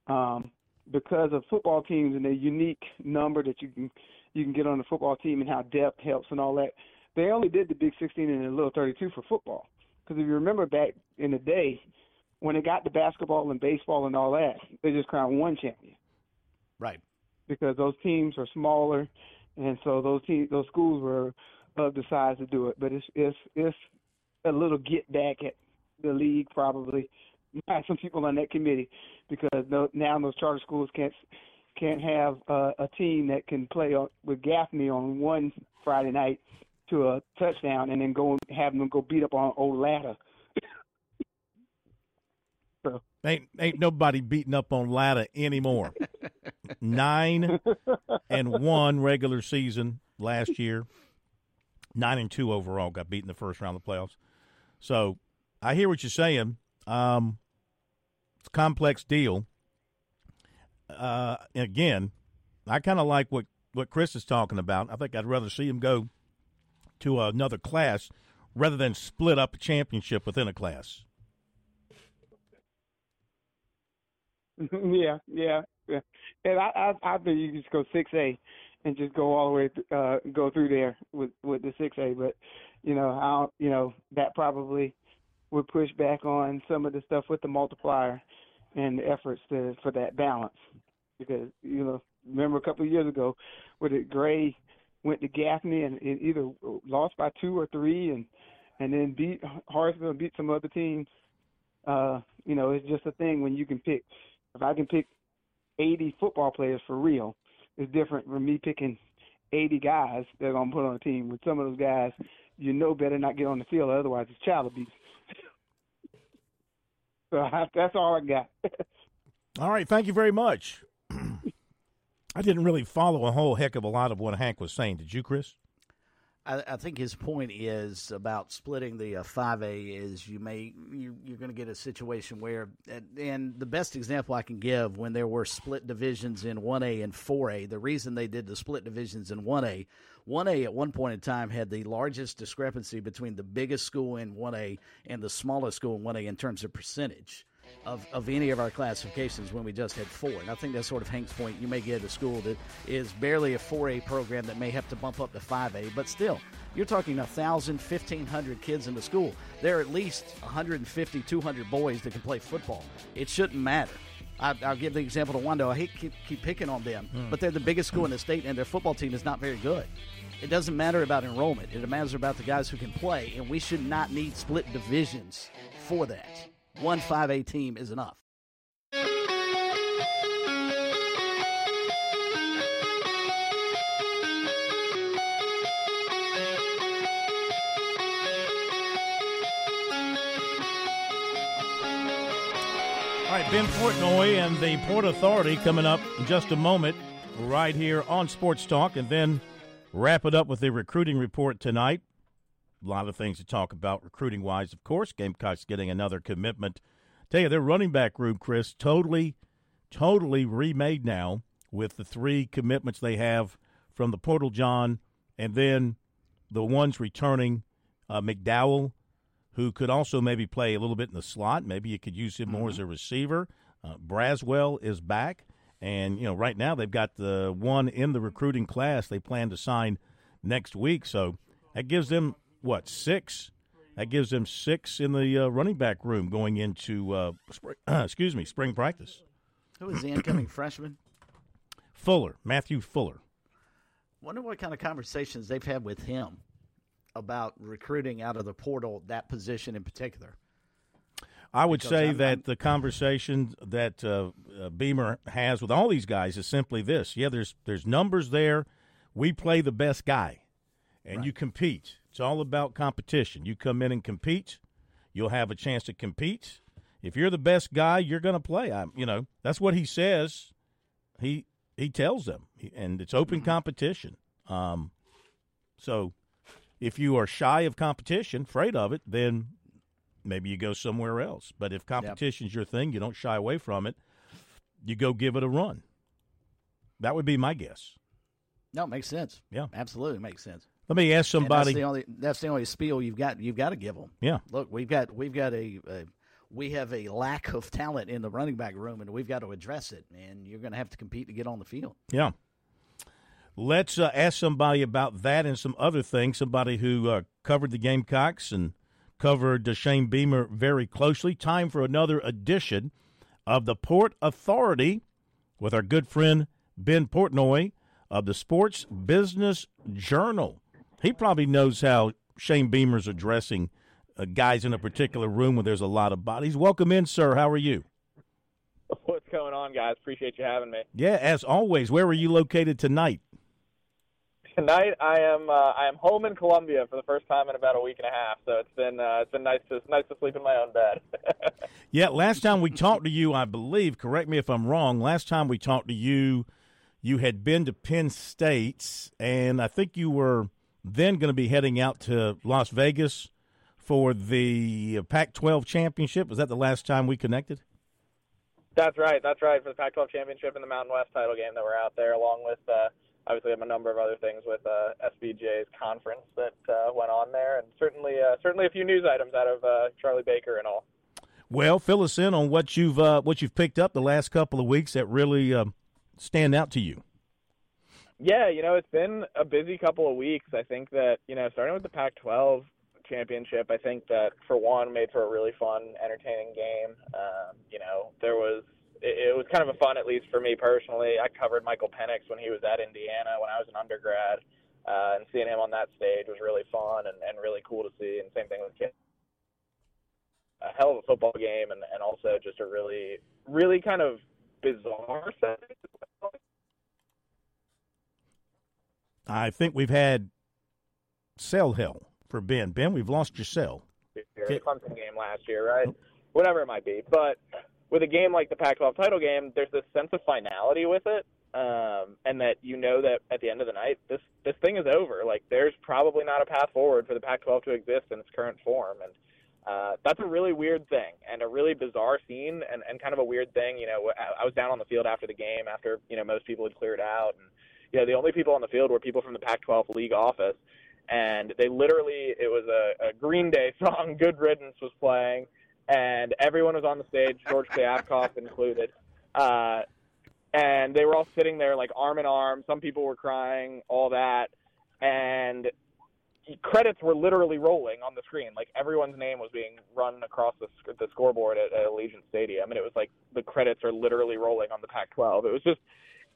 um, because of football teams and the unique number that you can you can get on the football team and how depth helps and all that, they only did the Big 16 and the Little 32 for football. Because if you remember back in the day, when it got to basketball and baseball and all that, they just crowned one champion
Right.
because those teams are smaller, and so those teams, those schools were of the size to do it. But it's it's it's a little get back at the league probably some people on that committee because no, now those charter schools can't can't have uh, a team that can play on, with Gaffney on one Friday night to a touchdown and then go have them go beat up on old Latta. so
Ain't ain't nobody beating up on Latta anymore. [laughs] Nine and one regular season last year. Nine and two overall got beat in the first round of the playoffs. So I hear what you're saying. Um, it's a complex deal. Uh, again, I kind of like what what Chris is talking about. I think I'd rather see him go to another class rather than split up a championship within a class. [laughs]
yeah, yeah, yeah. And I, I, I think you just go six A, and just go all the way, th- uh, go through there with with the six A. But you know, I, don't, you know, that probably would push back on some of the stuff with the multiplier and the efforts to for that balance. Because you know, remember a couple of years ago, where the Gray went to Gaffney and, and either lost by two or three, and and then beat Harrisville and beat some other teams. Uh, you know, it's just a thing when you can pick. If I can pick 80 football players for real, it's different from me picking 80 guys that are gonna put on a team. With some of those guys, you know better not get on the field, otherwise it's child abuse. So I, [laughs] that's all I got.
All right, thank you very much. [clears throat] I didn't really follow a whole heck of a lot of what Hank was saying. Did you, Chris?
I, I think his point is about splitting the uh, five A is you may you, you're going to get a situation where and- and the best example I can give when there were split divisions in one A and four A the reason they did the split divisions in one A one A at one point in time had the largest discrepancy between the biggest school in one A and the smallest school in one A in terms of percentage of, of any of our classifications when we just had four. And I think that's sort of Hank's point. You may get a school that is barely a 4A program that may have to bump up to 5A, but still, you're talking 1,000, 1,500 kids in the school. There are at least 150, 200 boys that can play football. It shouldn't matter. I, I'll give the example to Wando. I hate keep, keep picking on them,
Hmm.
but they're the biggest school in the state, and their football team is not very good. It doesn't matter about enrollment. It matters about the guys who can play, and we should not need split divisions for that. One 5A team is enough.
All right, Ben Portnoy and the Port Authority coming up in just a moment, right here on Sports Talk, and then wrap it up with the recruiting report tonight. A lot of things to talk about recruiting wise, of course. Gamecocks getting another commitment. Tell you, their running back room, Chris, totally, totally remade now with the three commitments they have from the Portal John, and then the ones returning uh, McDowell, who could also maybe play a little bit in the slot. Maybe you could use him more as a receiver. Uh, Braswell is back, and you know right now they've got the one in the recruiting class they plan to sign next week. So that gives them what six? That gives them six in the uh, running back room going into uh, spring, [clears throat] excuse me spring practice.
Who is the incoming [clears throat] freshman?
Fuller, Matthew Fuller.
Wonder what kind of conversations they've had with him about recruiting out of the portal that position in particular.
I would
Because
say
I'm-
that
I'm-
the conversation that uh, uh, Beamer has with all these guys is simply this: yeah, there's there's numbers there. We play the best guy, and you compete. It's all about competition. You come in and compete, you'll have a chance to compete. If you're the best guy, you're going to play. I, you know, that's what he says. He he tells them, and it's open competition. Um, so if you are shy of competition, afraid of it, then maybe you go somewhere else. But if competition's your thing, you don't shy away from it. You go give it a run. That would be my guess.
No, it makes sense.
Yeah,
absolutely makes sense.
Let me ask somebody.
that's the only that's the only spiel you've got. You've got to give them.
Yeah.
Look, we've got we've got a, a we have a lack of talent in the running back room, and we've got to address it. And you're going to have to compete to get on the field.
Yeah. Let's uh, ask somebody about that and some other things. Somebody who uh, covered the Gamecocks and covered Shane Beamer very closely. Time for another edition of the Port Authority with our good friend Ben Portnoy of the Sports Business Journal. He probably knows how Shane Beamer's addressing uh, guys in a particular room where there's a lot of bodies. Welcome in, sir. How are you?
What's going on, guys? Appreciate you having me.
Yeah, as always. Where were you located tonight?
Tonight, I am uh, I am home in Columbia for the first time in about a week and a half. So it's been uh, it's been nice to nice to sleep in my own bed. [laughs]
Yeah, last time we talked to you, I believe, correct me if I'm wrong, last time we talked to you, you had been to Penn State, and I think you were then going to be heading out to Las Vegas for the Pac 12 championship. Was that the last time we connected?
that's right. That's right for the Pac-12 championship and the Mountain West title game that we're out there, along with uh, obviously I have a number of other things with uh, SBJ's conference that uh, went on there, and certainly uh, certainly a few news items out of uh, Charlie Baker and all.
Well, fill us in on what you've uh, what you've picked up the last couple of weeks that really um, stand out to you.
Yeah, you know, it's been a busy couple of weeks. I think that, you know, starting with the Pac 12 championship, I think that, for one, made for a really fun, entertaining game. Um, you know, there was, it, it was kind of a fun, at least for me personally. I covered Michael Penix when he was at Indiana when I was an undergrad, uh, and seeing him on that stage was really fun and, and really cool to see. And same thing with Kim. A hell of a football game, and, and also just a really, really kind of bizarre setting.
I think we've had cell hell for Ben. Ben, we've lost your cell.
Clemson game last year, right? Whatever it might be. But with a game like the Pac-12 title game, there's this sense of finality with it, um, and that you know that at the end of the night, this this thing is over. Like there's probably not a path forward for the Pac-12 to exist in its current form, and uh, that's a really weird thing and a really bizarre scene and, and kind of a weird thing. You know, I, I was down on the field after the game after you know most people had cleared out, and you know the only people on the field were people from the Pac-12 league office and they literally it was a, a Green Day [laughs] song, "Good Riddance" was playing, and everyone was on the stage, George Kliavkoff [laughs] included. Uh, and they were all sitting there like arm in arm. Some people were crying, all that, and credits were literally rolling on the screen. Like everyone's name was being run across the, sc- the scoreboard at, at Allegiant Stadium, and it was like the credits are literally rolling on the Pac-12. It was just,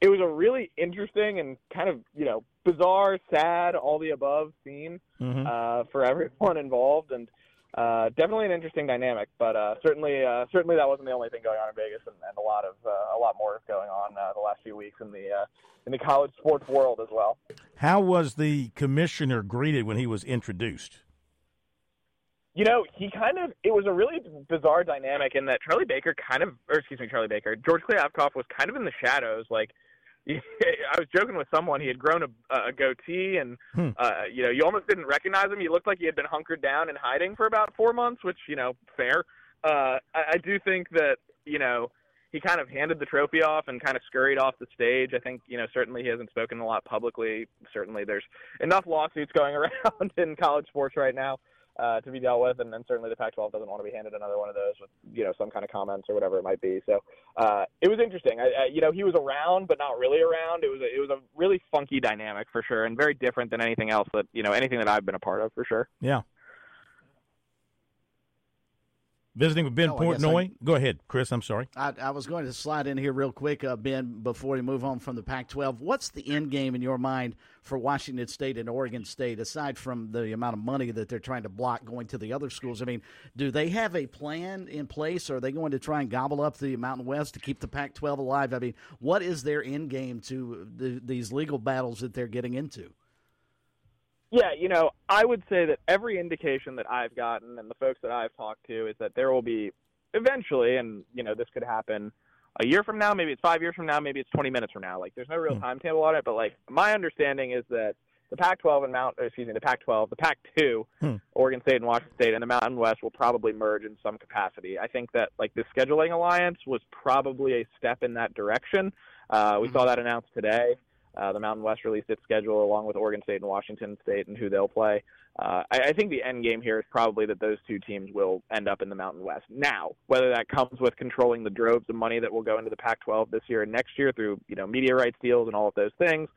it was a really interesting and kind of you know bizarre, sad, all the above scene
Mhm.
uh, for everyone involved, and uh, definitely an interesting dynamic. But uh, certainly, uh, certainly that wasn't the only thing going on in Vegas, and, and a lot of uh, a lot more is going on uh, the last few weeks in the uh, in the college sports world as well.
How was the commissioner greeted when he was introduced?
You know, he kind of it was a really bizarre dynamic in that Charlie Baker kind of, or excuse me, Charlie Baker, George Kliavkoff was kind of in the shadows. Like, [laughs] I was joking with someone, he had grown a, a goatee, and
Hmm.
uh, you know, you almost didn't recognize him. He looked like he had been hunkered down and hiding for about four months, which you know, fair. Uh, I, I do think that you know he kind of handed the trophy off and kind of scurried off the stage. I think you know certainly he hasn't spoken a lot publicly. Certainly there's enough lawsuits going [laughs] around in college sports right now uh, to be dealt with, and, and certainly the Pac-12 doesn't want to be handed another one of those with you know some kind of comments or whatever it might be. So uh, it was interesting. I, I, you know, he was around but not really around. It was a, it was a really funky dynamic for sure, and very different than anything else that you know anything that I've been a part of for sure.
Yeah. Visiting with Ben
Oh,
Portnoy. Go ahead, Chris. I'm sorry.
I, I was going to slide in here real quick, uh, Ben, before we move on from the Pac 12. What's the end game in your mind for Washington State and Oregon State, aside from the amount of money that they're trying to block going to the other schools? I mean, do they have a plan in place, or are they going to try and gobble up the Mountain West to keep the Pac 12 alive? I mean, what is their end game to the, these legal battles that they're getting into?
Yeah, you know, I would say that every indication that I've gotten and the folks that I've talked to is that there will be eventually, and you know, this could happen a year from now, maybe it's five years from now, maybe it's 20 minutes from now. Like, there's no real timetable on it, but like my understanding is that the Pac-12 and Mount, excuse me, the Pac-12, the Pac-2,
Hmm.
Oregon State and Washington State, and the Mountain West will probably merge in some capacity. I think that like the scheduling alliance was probably a step in that direction. Uh, we saw that announced today. Uh, the Mountain West released its schedule along with Oregon State and Washington State and who they'll play. Uh, I, I think the end game here is probably that those two teams will end up in the Mountain West. Now, whether that comes with controlling the droves of money that will go into the Pac-12 this year and next year through you know media rights deals and all of those things,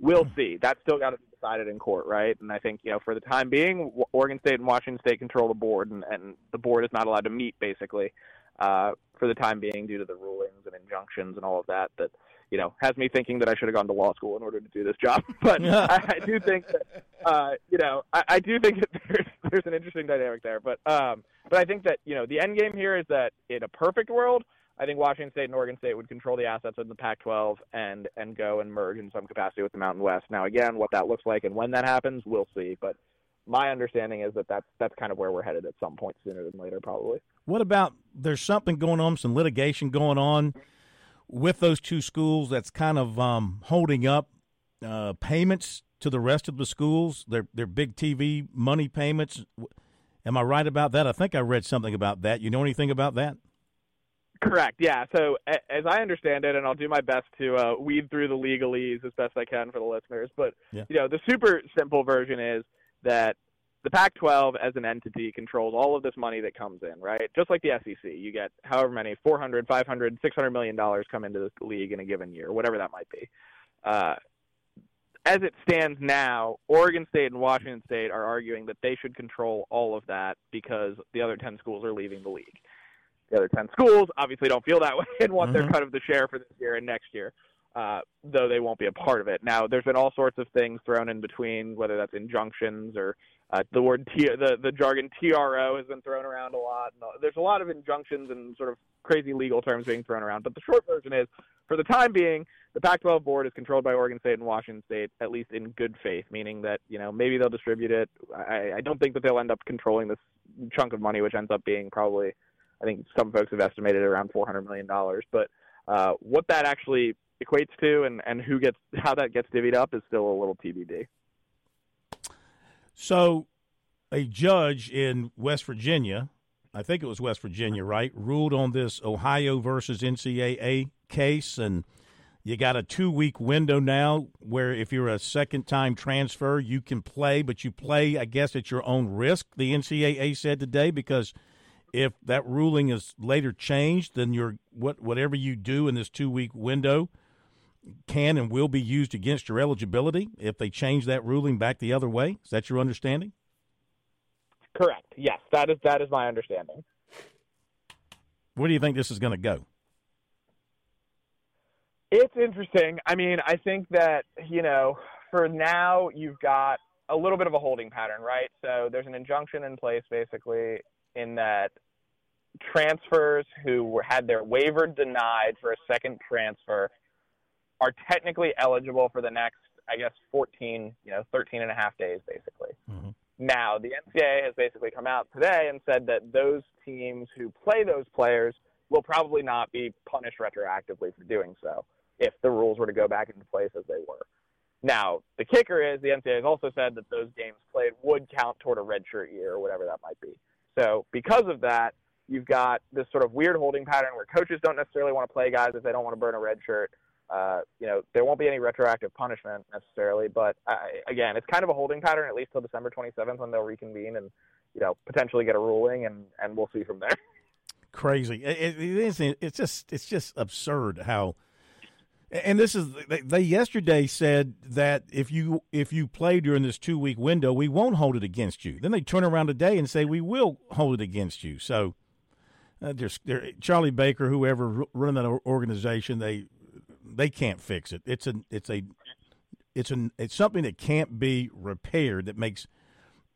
we'll see. That's still got to be decided in court, right? And I think you know for the time being, Oregon State and Washington State control the board, and, and the board is not allowed to meet basically uh, for the time being due to the rulings and injunctions and all of that. That you know has me thinking that I should have gone to law school in order to do this job. [laughs] But I, I do think that uh, you know I, I do think that [laughs] there's there's an interesting dynamic there. But um, but I think that you know the end game here is that in a perfect world. I think Washington State and Oregon State would control the assets of the Pac-12 and and go and merge in some capacity with the Mountain West. Now, again, what that looks like and when that happens, we'll see. But my understanding is that that's that's kind of where we're headed at some point sooner than later, probably.
What about there's something going on, some litigation going on with those two schools that's kind of um, holding up uh, payments to the rest of the schools, their their big TV money payments. Am I right about that? I think I read something about that. You know anything about that?
Correct. Yeah. So a- as I understand it, and I'll do my best to uh, weed through the legalese as best I can for the listeners, but
Yeah.
you know, the super simple version is that the Pac-12 as an entity controls all of this money that comes in, right? Just like the SEC, you get however many 400, 500, 600 million dollars come into the league in a given year, whatever that might be. Uh, as it stands now, Oregon State and Washington State are arguing that they should control all of that because the other 10 schools are leaving the league. The other 10 schools obviously don't feel that [laughs] way and want their
Mhm.
cut of the share for this year and next year, uh, though they won't be a part of it. Now, there's been all sorts of things thrown in between, whether that's injunctions or uh, the word T- the the jargon TRO has been thrown around a lot. Uh, There's a lot of injunctions and sort of crazy legal terms being thrown around. But the short version is, for the time being, the Pac-12 board is controlled by Oregon State and Washington State, at least in good faith, meaning that you know maybe they'll distribute it. I, I don't think that they'll end up controlling this chunk of money, which ends up being probably, I think some folks have estimated around 400 million dollars. But uh, what that actually equates to and, and who gets how that gets divvied up is still a little TBD.
So, a judge in West Virginia, I think it was West Virginia, right, ruled on this Ohio versus NCAA case, and you got a two week window now where if you're a second time transfer, you can play, but you play, I guess, at your own risk. The NCAA said today because if that ruling is later changed, then your what whatever you do in this two week window can and will be used against your eligibility if they change that ruling back the other way. Is that your understanding?
Correct. Yes, that is that is my understanding.
Where do you think this is going to go?
It's interesting. I mean, I think that, you know, for now, you've got a little bit of a holding pattern, right? So there's an injunction in place basically in that transfers who had their waiver denied for a second transfer are technically eligible for the next, I guess, 14, you know, 13 and a half days basically. Mm-hmm. Now, the NCAA has basically come out today and said that those teams who play those players will probably not be punished retroactively for doing so if the rules were to go back into place as they were. Now, the kicker is the NCAA has also said that those games played would count toward a redshirt year or whatever that might be. So, because of that, you've got this sort of weird holding pattern where coaches don't necessarily want to play guys if they don't want to burn a red shirt. Uh, you know, there won't be any retroactive punishment necessarily, but uh, again, it's kind of a holding pattern at least till December 27th when they'll reconvene and you know potentially get a ruling, and and we'll see from there. [laughs]
Crazy. It, it is. It's just. It's just absurd how. And this is they, they yesterday said that if you if you play during this two week window, we won't hold it against you. Then they turn around today and say we will hold it against you. So, uh, there's there, Charlie Baker, whoever running that organization, they they can't fix it. It's a it's a it's an it's something that can't be repaired that makes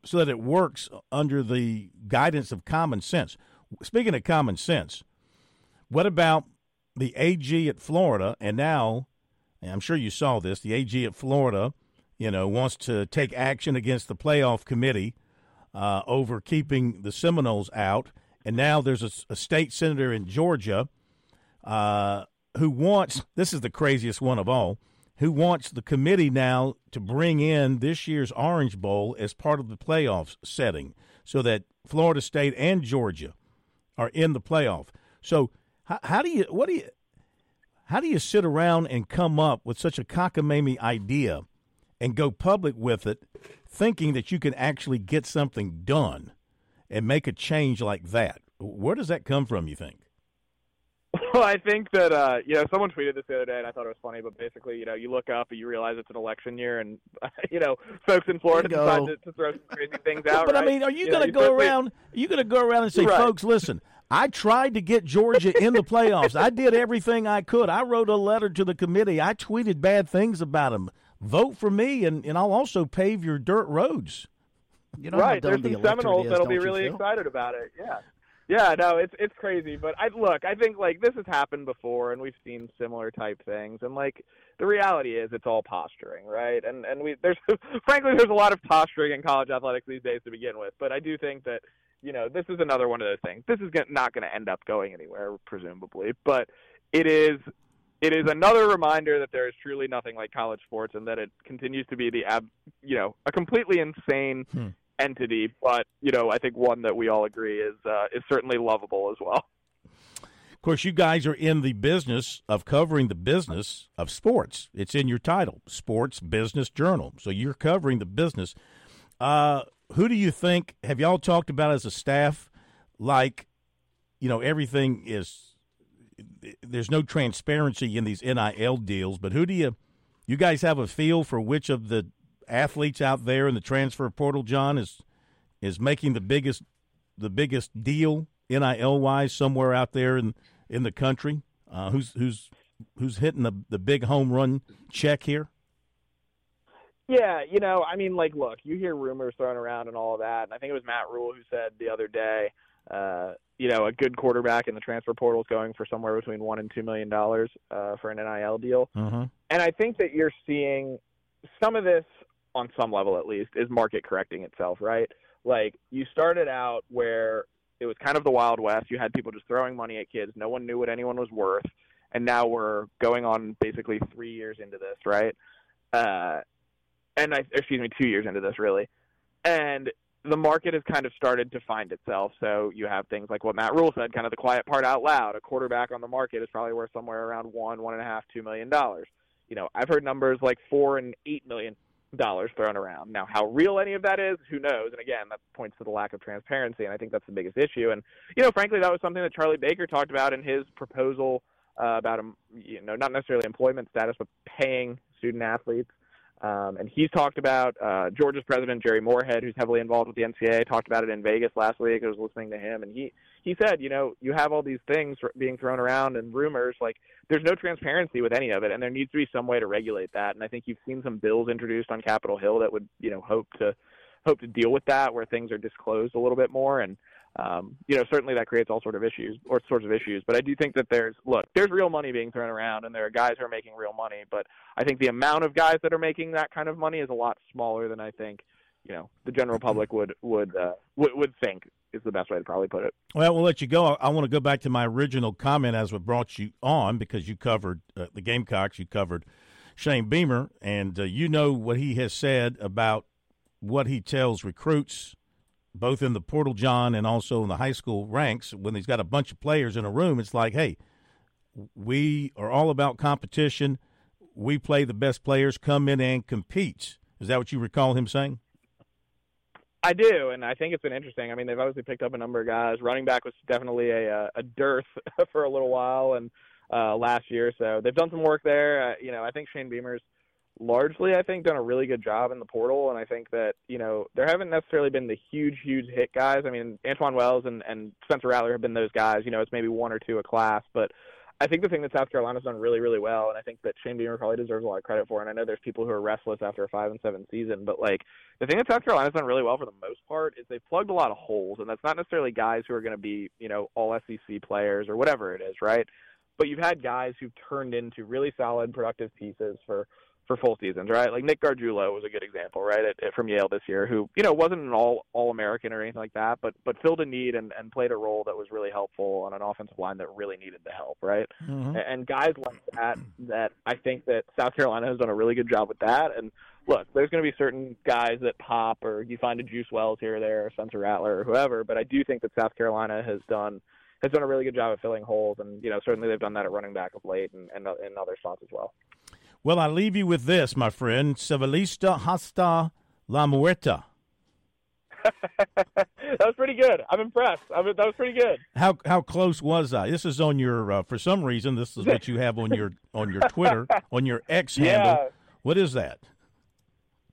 so that it works under the guidance of common sense. Speaking of common sense, what about the AG at Florida and now and I'm sure you saw this, the AG at Florida, you know, wants to take action against the playoff committee uh, over keeping the Seminoles out. And now there's a, a state senator in Georgia uh, who wants this is the craziest one of all who wants the committee now to bring in this year's Orange Bowl as part of the playoffs setting so that Florida State and Georgia are in the playoff. So how, how do you what do you how do you sit around and come up with such a cockamamie idea and go public with it thinking that you can actually get something done and make a change like that? Where does that come from, you think? [laughs]
Well, I think that uh, you know someone tweeted this the other day, and I thought it was funny. But basically, you know, you look up and you realize it's an election year, and [laughs] you know, folks in Florida
you
decide to, to throw some crazy things out.
but I mean, are you,
know,
going to go
certainly-
around? Are you going to go around and say,
Right.
folks, listen? I tried to get Georgia in the playoffs. I did everything I could. I wrote a letter to the committee. I tweeted bad things about them. Vote for me, and, and I'll also pave your dirt roads.
You know
right. There's some Seminoles that'll be really excited about it. Yeah. Yeah, no, it's it's crazy, but I look, I think like this has happened before and we've seen similar type things and like the reality is it's all posturing, right? And and we there's [laughs] frankly there's a lot of posturing in college athletics these days to begin with, but I do think that you know, this is another one of those things. This is not going to end up going anywhere presumably, but it is it is another reminder that there is truly nothing like college sports and that it continues to be the ab, you know, a completely insane hmm. Entity, but you know, I think one that we all agree is uh, is certainly lovable as well.
Of course, you guys are in the business of covering the business of sports. It's in your title, Sports Business Journal. So you're covering the business. Uh, who do you think have y'all talked about as a staff? Like, you know, everything is there's no transparency in these NIL deals. But who do you you guys have a feel for which of the athletes out there in the transfer portal, John, is is making the biggest the biggest deal NIL wise somewhere out there in in the country? Uh, who's who's who's hitting the the big home run check here?
Yeah, you know, I mean, like, look, you hear rumors thrown around and all of that, and I think it was Matt Rhule who said the other day, uh, you know, a good quarterback in the transfer portal is going for somewhere between one and two million dollars uh, for an NIL deal.
Mm-hmm.
And I think that you're seeing some of this, on some level at least, is market correcting itself, right? Like you started out where it was kind of the Wild West. You had people just throwing money at kids. No one knew what anyone was worth. And now we're going on basically three years into this, right? Uh, and I, excuse me, two years into this, really. And the market has kind of started to find itself. So you have things like what Matt Rhule said, kind of the quiet part out loud. A quarterback on the market is probably worth somewhere around one, one and a half, two million dollars. You know, I've heard numbers like four and eight million dollars thrown around. Now, how real any of that is, who knows? And again, that points to the lack of transparency, and I think that's the biggest issue. And you know, frankly, that was something that Charlie Baker talked about in his proposal uh, about um, you know not necessarily employment status, but paying student athletes. Um, and he's talked about uh, Georgia's president Jere Morehead, who's heavily involved with the NCAA, talked about it in Vegas last week. I was listening to him, and he he said, you know, you have all these things being thrown around and rumors, like there's no transparency with any of it, and there needs to be some way to regulate that. And I think you've seen some bills introduced on Capitol Hill that would, you know, hope to hope to deal with that, where things are disclosed a little bit more. And um, you know, certainly that creates all sort of issues or sorts of issues. But I do think that there's look, there's real money being thrown around, and there are guys who are making real money. But I think the amount of guys that are making that kind of money is a lot smaller than I think you know the general public would would uh, would, would think is the best way to probably put it.
Well, we'll let you go. I, I want to go back to my original comment as what brought you on because you covered uh, the Gamecocks, you covered Shane Beamer, and uh, you know what he has said about what he tells recruits both in the portal john and also in the high school ranks when he's got a bunch of players in a room it's like hey we are all about competition we play the best players come in and compete is that what you recall him saying
I do, and I think it's been interesting. I mean, they've obviously picked up a number of guys. Running back was definitely a a dearth [laughs] for a little while, and uh, last year, so they've done some work there. Uh, you know, I think Shane Beamer's largely, I think, done a really good job in the portal, and I think that you know there haven't necessarily been the huge, huge hit guys. I mean, Antwane Wells and and Spencer Rattler have been those guys. You know, it's maybe one or two a class, but I think the thing that South Carolina's done really, really well, and I think that Shane Beamer probably deserves a lot of credit for. And I know there's people who are restless after a five and seven season, but like the thing that South Carolina's done really well for the most part is they've plugged a lot of holes, and that's not necessarily guys who are going to be, you know, all SEC players or whatever it is, right? But you've had guys who've turned into really solid, productive pieces for for full seasons, right? Like Nick Gargiulo was a good example, right, at, at, from Yale this year, who you know wasn't an all all American or anything like that, but but filled a need and, and played a role that was really helpful on an offensive line that really needed the help, right?
Mm-hmm.
And, and guys like that, that I think that South Carolina has done a really good job with that. And look, there's going to be certain guys that pop, or you find a Juice Wells here or there, or Spencer Rattler or whoever, but I do think that South Carolina has done has done a really good job of filling holes, and you know certainly they've done that at running back of late and and in other spots as well.
Well, I leave you with this, my friend. Civilista hasta la muerta. [laughs]
that was pretty good. I'm impressed. I mean, that was pretty good.
How how close was I? This is on your. Uh, for some reason, this is what you have on your on your Twitter [laughs] on your X
yeah.
handle. What is that?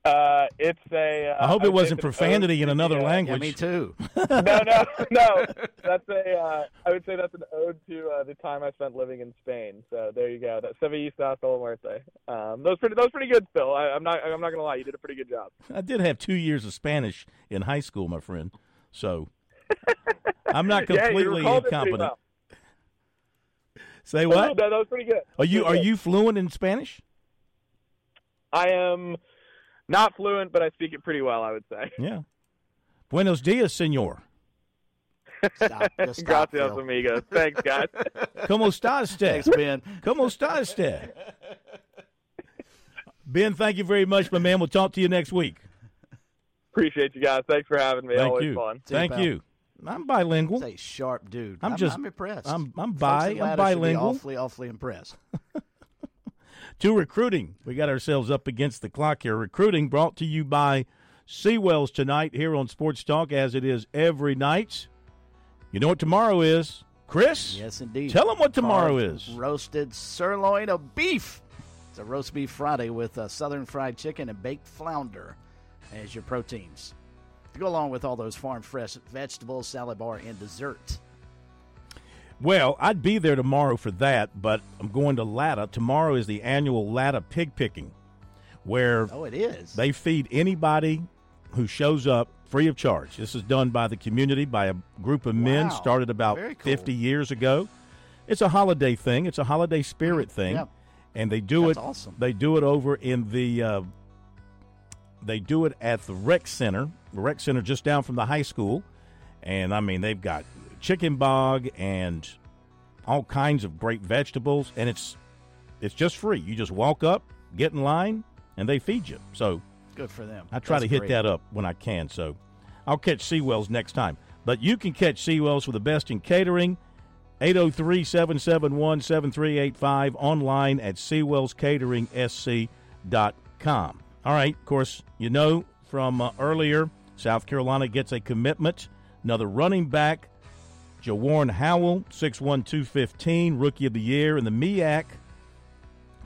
Uh, it's a. Uh,
I hope it wasn't profanity in another
yeah,
language.
Yeah, me too. [laughs]
no, no, no. That's a. Uh, I would say that's an ode to uh, the time I spent living in Spain. So there you go. That Sevillista hasta la muerte. Um, that was pretty. That was pretty good, Phil. I, I'm not. I'm not gonna lie. You did a pretty good job.
I did have two years of Spanish in high school, my friend. So I'm not [laughs] completely
yeah,
incompetent.
Well.
Say what?
That, that was pretty good.
Are you
pretty
are
good.
you fluent in Spanish?
I am not fluent, but I speak it pretty well, I would say.
Yeah. Buenos dias, senor.
Stop, just stop,
Gracias,
Phil.
amigos. Thanks, guys. [laughs]
¿Cómo está usted?
Thanks, Ben.
¿Cómo está usted? Ben, thank you very much, my man. We'll talk to you next week.
Appreciate you guys. Thanks for having me.
Thank
Always
you.
fun.
See you,
Thank
pal.
you. I'm bilingual.
Say sharp dude.
I'm
I'm
just-
I'm impressed.
I'm I'm
Folks
bi.
in
I'm
Lattice should be
bilingual.
Awfully, awfully impressed. [laughs]
To recruiting. We got ourselves up against the clock here. Recruiting brought to you by Seawells tonight here on Sports Talk, as it is every night. You know what tomorrow is, Chris?
Yes, indeed.
Tell them what tomorrow is.
Roasted sirloin of beef. It's a roast beef Friday with uh, southern fried chicken and baked flounder as your proteins. To go along with all those farm fresh vegetables, salad bar, and dessert.
Well, I'd be there tomorrow for that, but I'm going to Latta. Tomorrow is the annual Latta pig picking, where
Oh, it is.
they feed anybody who shows up free of charge. This is done by the community, by a group of men,
Wow.
started about
cool.
50 years ago. It's a holiday thing. It's a holiday spirit thing,
Yep.
and they do
That's
it.
awesome.
They do it over in the. Uh, they do it at the rec center, the rec center just down from the high school, and I mean they've got chicken bog and all kinds of great vegetables, and it's it's just free. You just walk up, get in line, and they feed you. So
Good for them.
I try
That's
to hit
great.
that up when I can. So I'll catch Seawells next time. But you can catch Seawells for the best in catering. 803 771 7385 online at seawellscateringsc.com. All right. Of course, you know from uh, earlier, South Carolina gets a commitment. Another running back, Jawarn Howell, 6'1", 215, rookie of the year. And the MEAC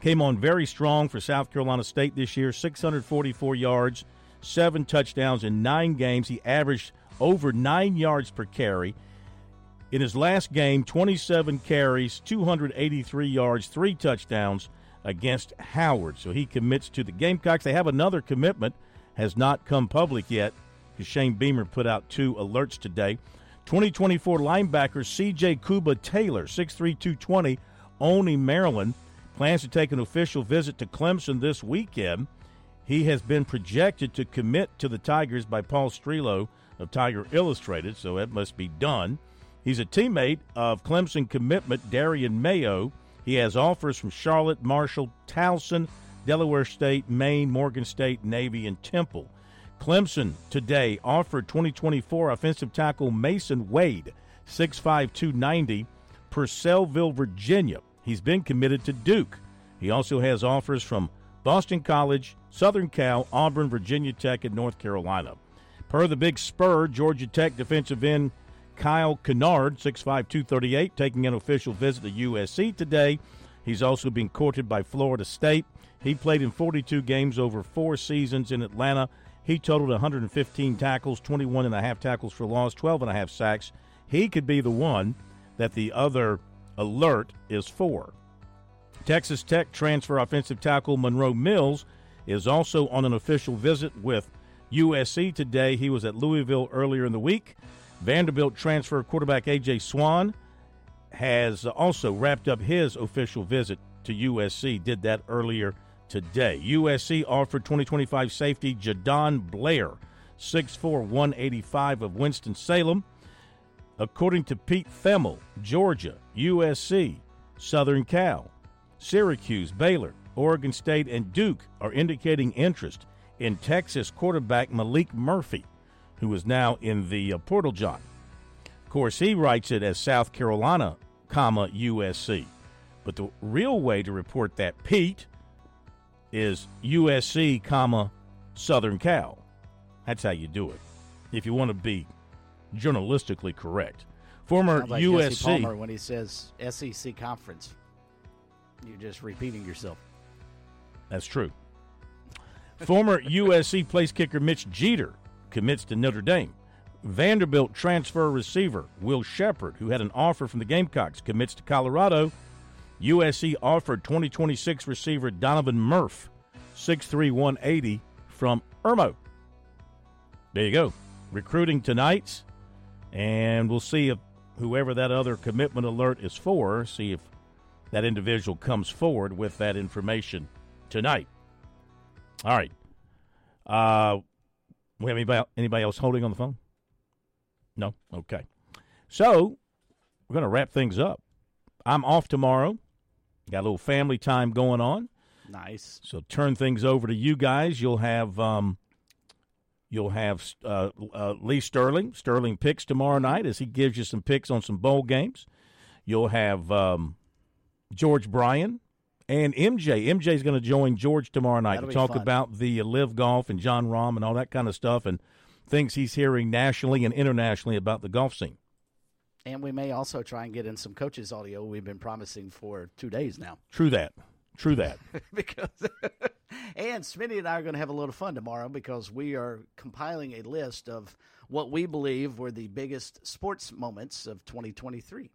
came on very strong for South Carolina State this year, 644 yards, seven touchdowns in nine games. He averaged over nine yards per carry. In his last game, 27 carries, 283 yards, three touchdowns against Howard. So he commits to the Gamecocks. They have another commitment, has not come public yet because Shane Beamer put out two alerts today. 2024 linebacker C.J. Kuba Taylor, 6'3", 220, Olney, Maryland, plans to take an official visit to Clemson this weekend. He has been projected to commit to the Tigers by Paul Strelow of Tiger Illustrated, so it must be done. He's a teammate of Clemson commitment Darian Mayo. He has offers from Charlotte, Marshall, Towson, Delaware State, Maine, Morgan State, Navy, and Temple. Clemson today offered 2024 offensive tackle Mason Wade, 6'5", 290, Purcellville, Virginia. He's been committed to Duke. He also has offers from Boston College, Southern Cal, Auburn, Virginia Tech, and North Carolina. Per the Big Spur, Georgia Tech defensive end Kyle Kennard, 6'5", 238, taking an official visit to USC today. He's also being courted by Florida State. He played in 42 games over four seasons in Atlanta. He totaled 115 tackles, 21 and a half tackles for loss, 12 and a half sacks. He could be the one that the other alert is for. Texas Tech transfer offensive tackle Monroe Mills is also on an official visit with USC today. He was at Louisville earlier in the week. Vanderbilt transfer quarterback A.J. Swann has also wrapped up his official visit to USC, did that earlier today. USC offered 2025 safety Jadon Blair, 6'4, 185 of Winston-Salem. According to Pete Thamel, Georgia, USC, Southern Cal, Syracuse, Baylor, Oregon State, and Duke are indicating interest in Texas quarterback Maalik Murphy who is now in the uh, Portal John. Of course, he writes it as South Carolina, comma USC. But the real way to report that, Pete, is USC, comma Southern Cal. That's how you do it. If you want to be journalistically correct. Former
like
USC
Jesse Palmer when he says SEC conference. You're just repeating yourself.
That's true. Former [laughs] USC place kicker Mitch Jeter commits to Notre Dame. Vanderbilt transfer receiver Will Sheppard, who had an offer from the Gamecocks, commits to Colorado. USC offered 2026 receiver Donovan Murph, 6'3", 180 from Irmo. There you go. Recruiting tonight, and we'll see if whoever that other commitment alert is for, see if that individual comes forward with that information tonight. All right. Uh, we have anybody, anybody else holding on the phone? No? Okay. So we're going to wrap things up. I'm off tomorrow. Got a little family time going on.
Nice.
So turn things over to you guys. You'll have um, you'll have uh, uh, Lee Sterling. Sterling picks tomorrow night as he gives you some picks on some bowl games. You'll have um, George Bryan and MJ. MJ is going to join George tomorrow night
That'll
to talk
fun.
about the LIV golf and Jon Rahm and all that kind of stuff and things he's hearing nationally and internationally about the golf scene.
And we may also try and get in some coaches audio we've been promising for two days now.
True that. True that. [laughs]
because [laughs] and Smitty and I are going to have a little fun tomorrow because we are compiling a list of what we believe were the biggest sports moments of 2023.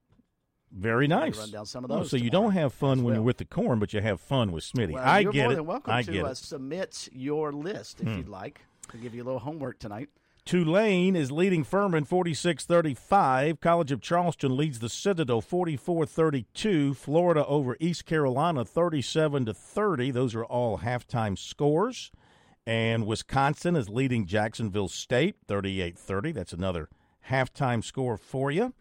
Very nice.
run down some of
Oh,
those
so you don't have fun when you're with the corn, but you have fun with Smitty.
Well,
I
you're
get
more
it.
than welcome
I
to
get
uh,
it.
submit your list if
Hmm.
you'd like. I'll give you a little homework tonight.
Tulane is leading Furman 46-35. College of Charleston leads the Citadel 44-32. Florida over East Carolina 37 to 30. Those are all halftime scores. And Wisconsin is leading Jacksonville State 38-30. That's another halftime score for you.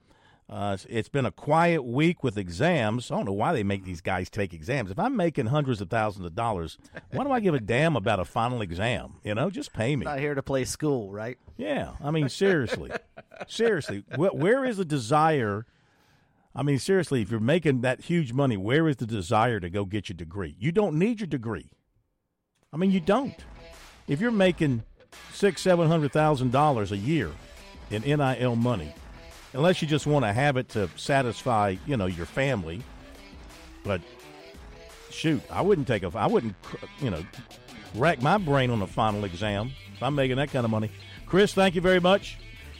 Uh, it's- been a quiet week with exams. I don't know why they make these guys take exams. If I'm making hundreds of thousands of dollars, why do I give a damn about a final exam? You know, just pay me.
Not here to play school, right?
Yeah, I mean seriously, [laughs] seriously, where, where is the desire? I mean seriously, if you're making that huge money, where is the desire to go get your degree? You don't need your degree. I mean, you don't. If you're making six, seven hundred thousand dollars a year in NIL money, unless you just want to have it to satisfy, you know, your family. But shoot, I wouldn't take a, I wouldn't, you know, rack my brain on a final exam if I'm making that kind of money. Chris, thank you very much.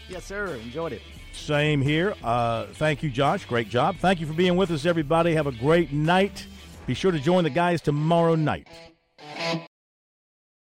Yes, sir. Enjoyed it.
Same here. Uh, thank you, Josh. Great job. Thank you for being with us, everybody. Have a great night. Be sure to join the guys tomorrow night.